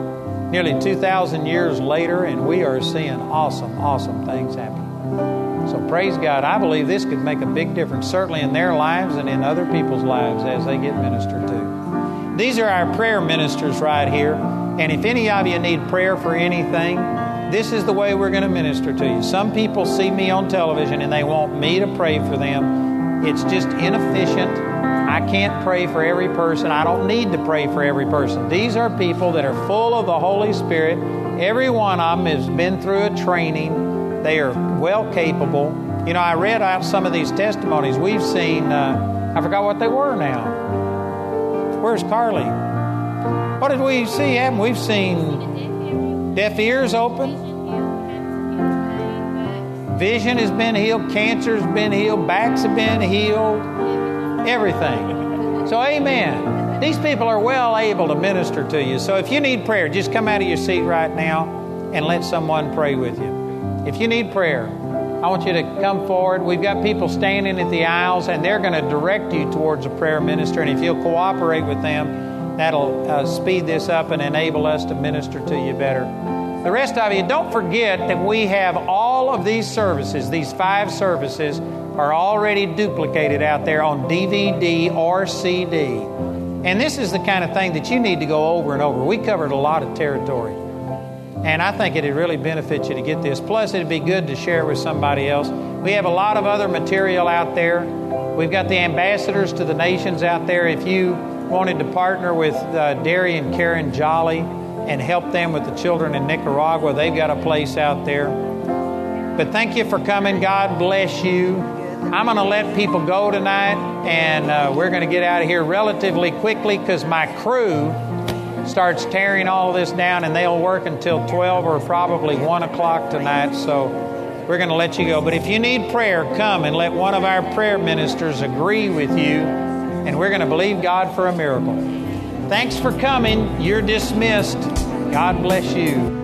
nearly 2,000 years later, and we are seeing awesome, awesome things happen. So praise God. I believe this could make a big difference, certainly in their lives and in other people's lives as they get ministered to. These are our prayer ministers right here. And if any of you need prayer for anything, this is the way we're going to minister to you. Some people see me on television and they want me to pray for them. It's just inefficient. I can't pray for every person. I don't need to pray for every person. These are people that are full of the Holy Spirit. Every one of them has been through a training. They are well capable. You know, I read out some of these testimonies. We've seen, uh, I forgot what they were now. Where's Carly? What did we see happen? We've seen deaf ears open. Vision has been healed, cancer has been healed, backs have been healed, everything. So, amen. These people are well able to minister to you. So, if you need prayer, just come out of your seat right now and let someone pray with you. If you need prayer, I want you to come forward. We've got people standing at the aisles, and they're going to direct you towards a prayer minister. And if you'll cooperate with them, that'll uh, speed this up and enable us to minister to you better. The rest of you, don't forget that we have all of these services, these five services, are already duplicated out there on DVD or CD. And this is the kind of thing that you need to go over and over. We covered a lot of territory. And I think it'd really benefit you to get this. Plus, it'd be good to share with somebody else. We have a lot of other material out there. We've got the ambassadors to the nations out there. If you wanted to partner with uh, Derry and Karen Jolly, and help them with the children in Nicaragua. They've got a place out there. But thank you for coming. God bless you. I'm going to let people go tonight, and uh, we're going to get out of here relatively quickly because my crew starts tearing all this down, and they'll work until 12 or probably 1 o'clock tonight. So we're going to let you go. But if you need prayer, come and let one of our prayer ministers agree with you, and we're going to believe God for a miracle. Thanks for coming. You're dismissed. God bless you.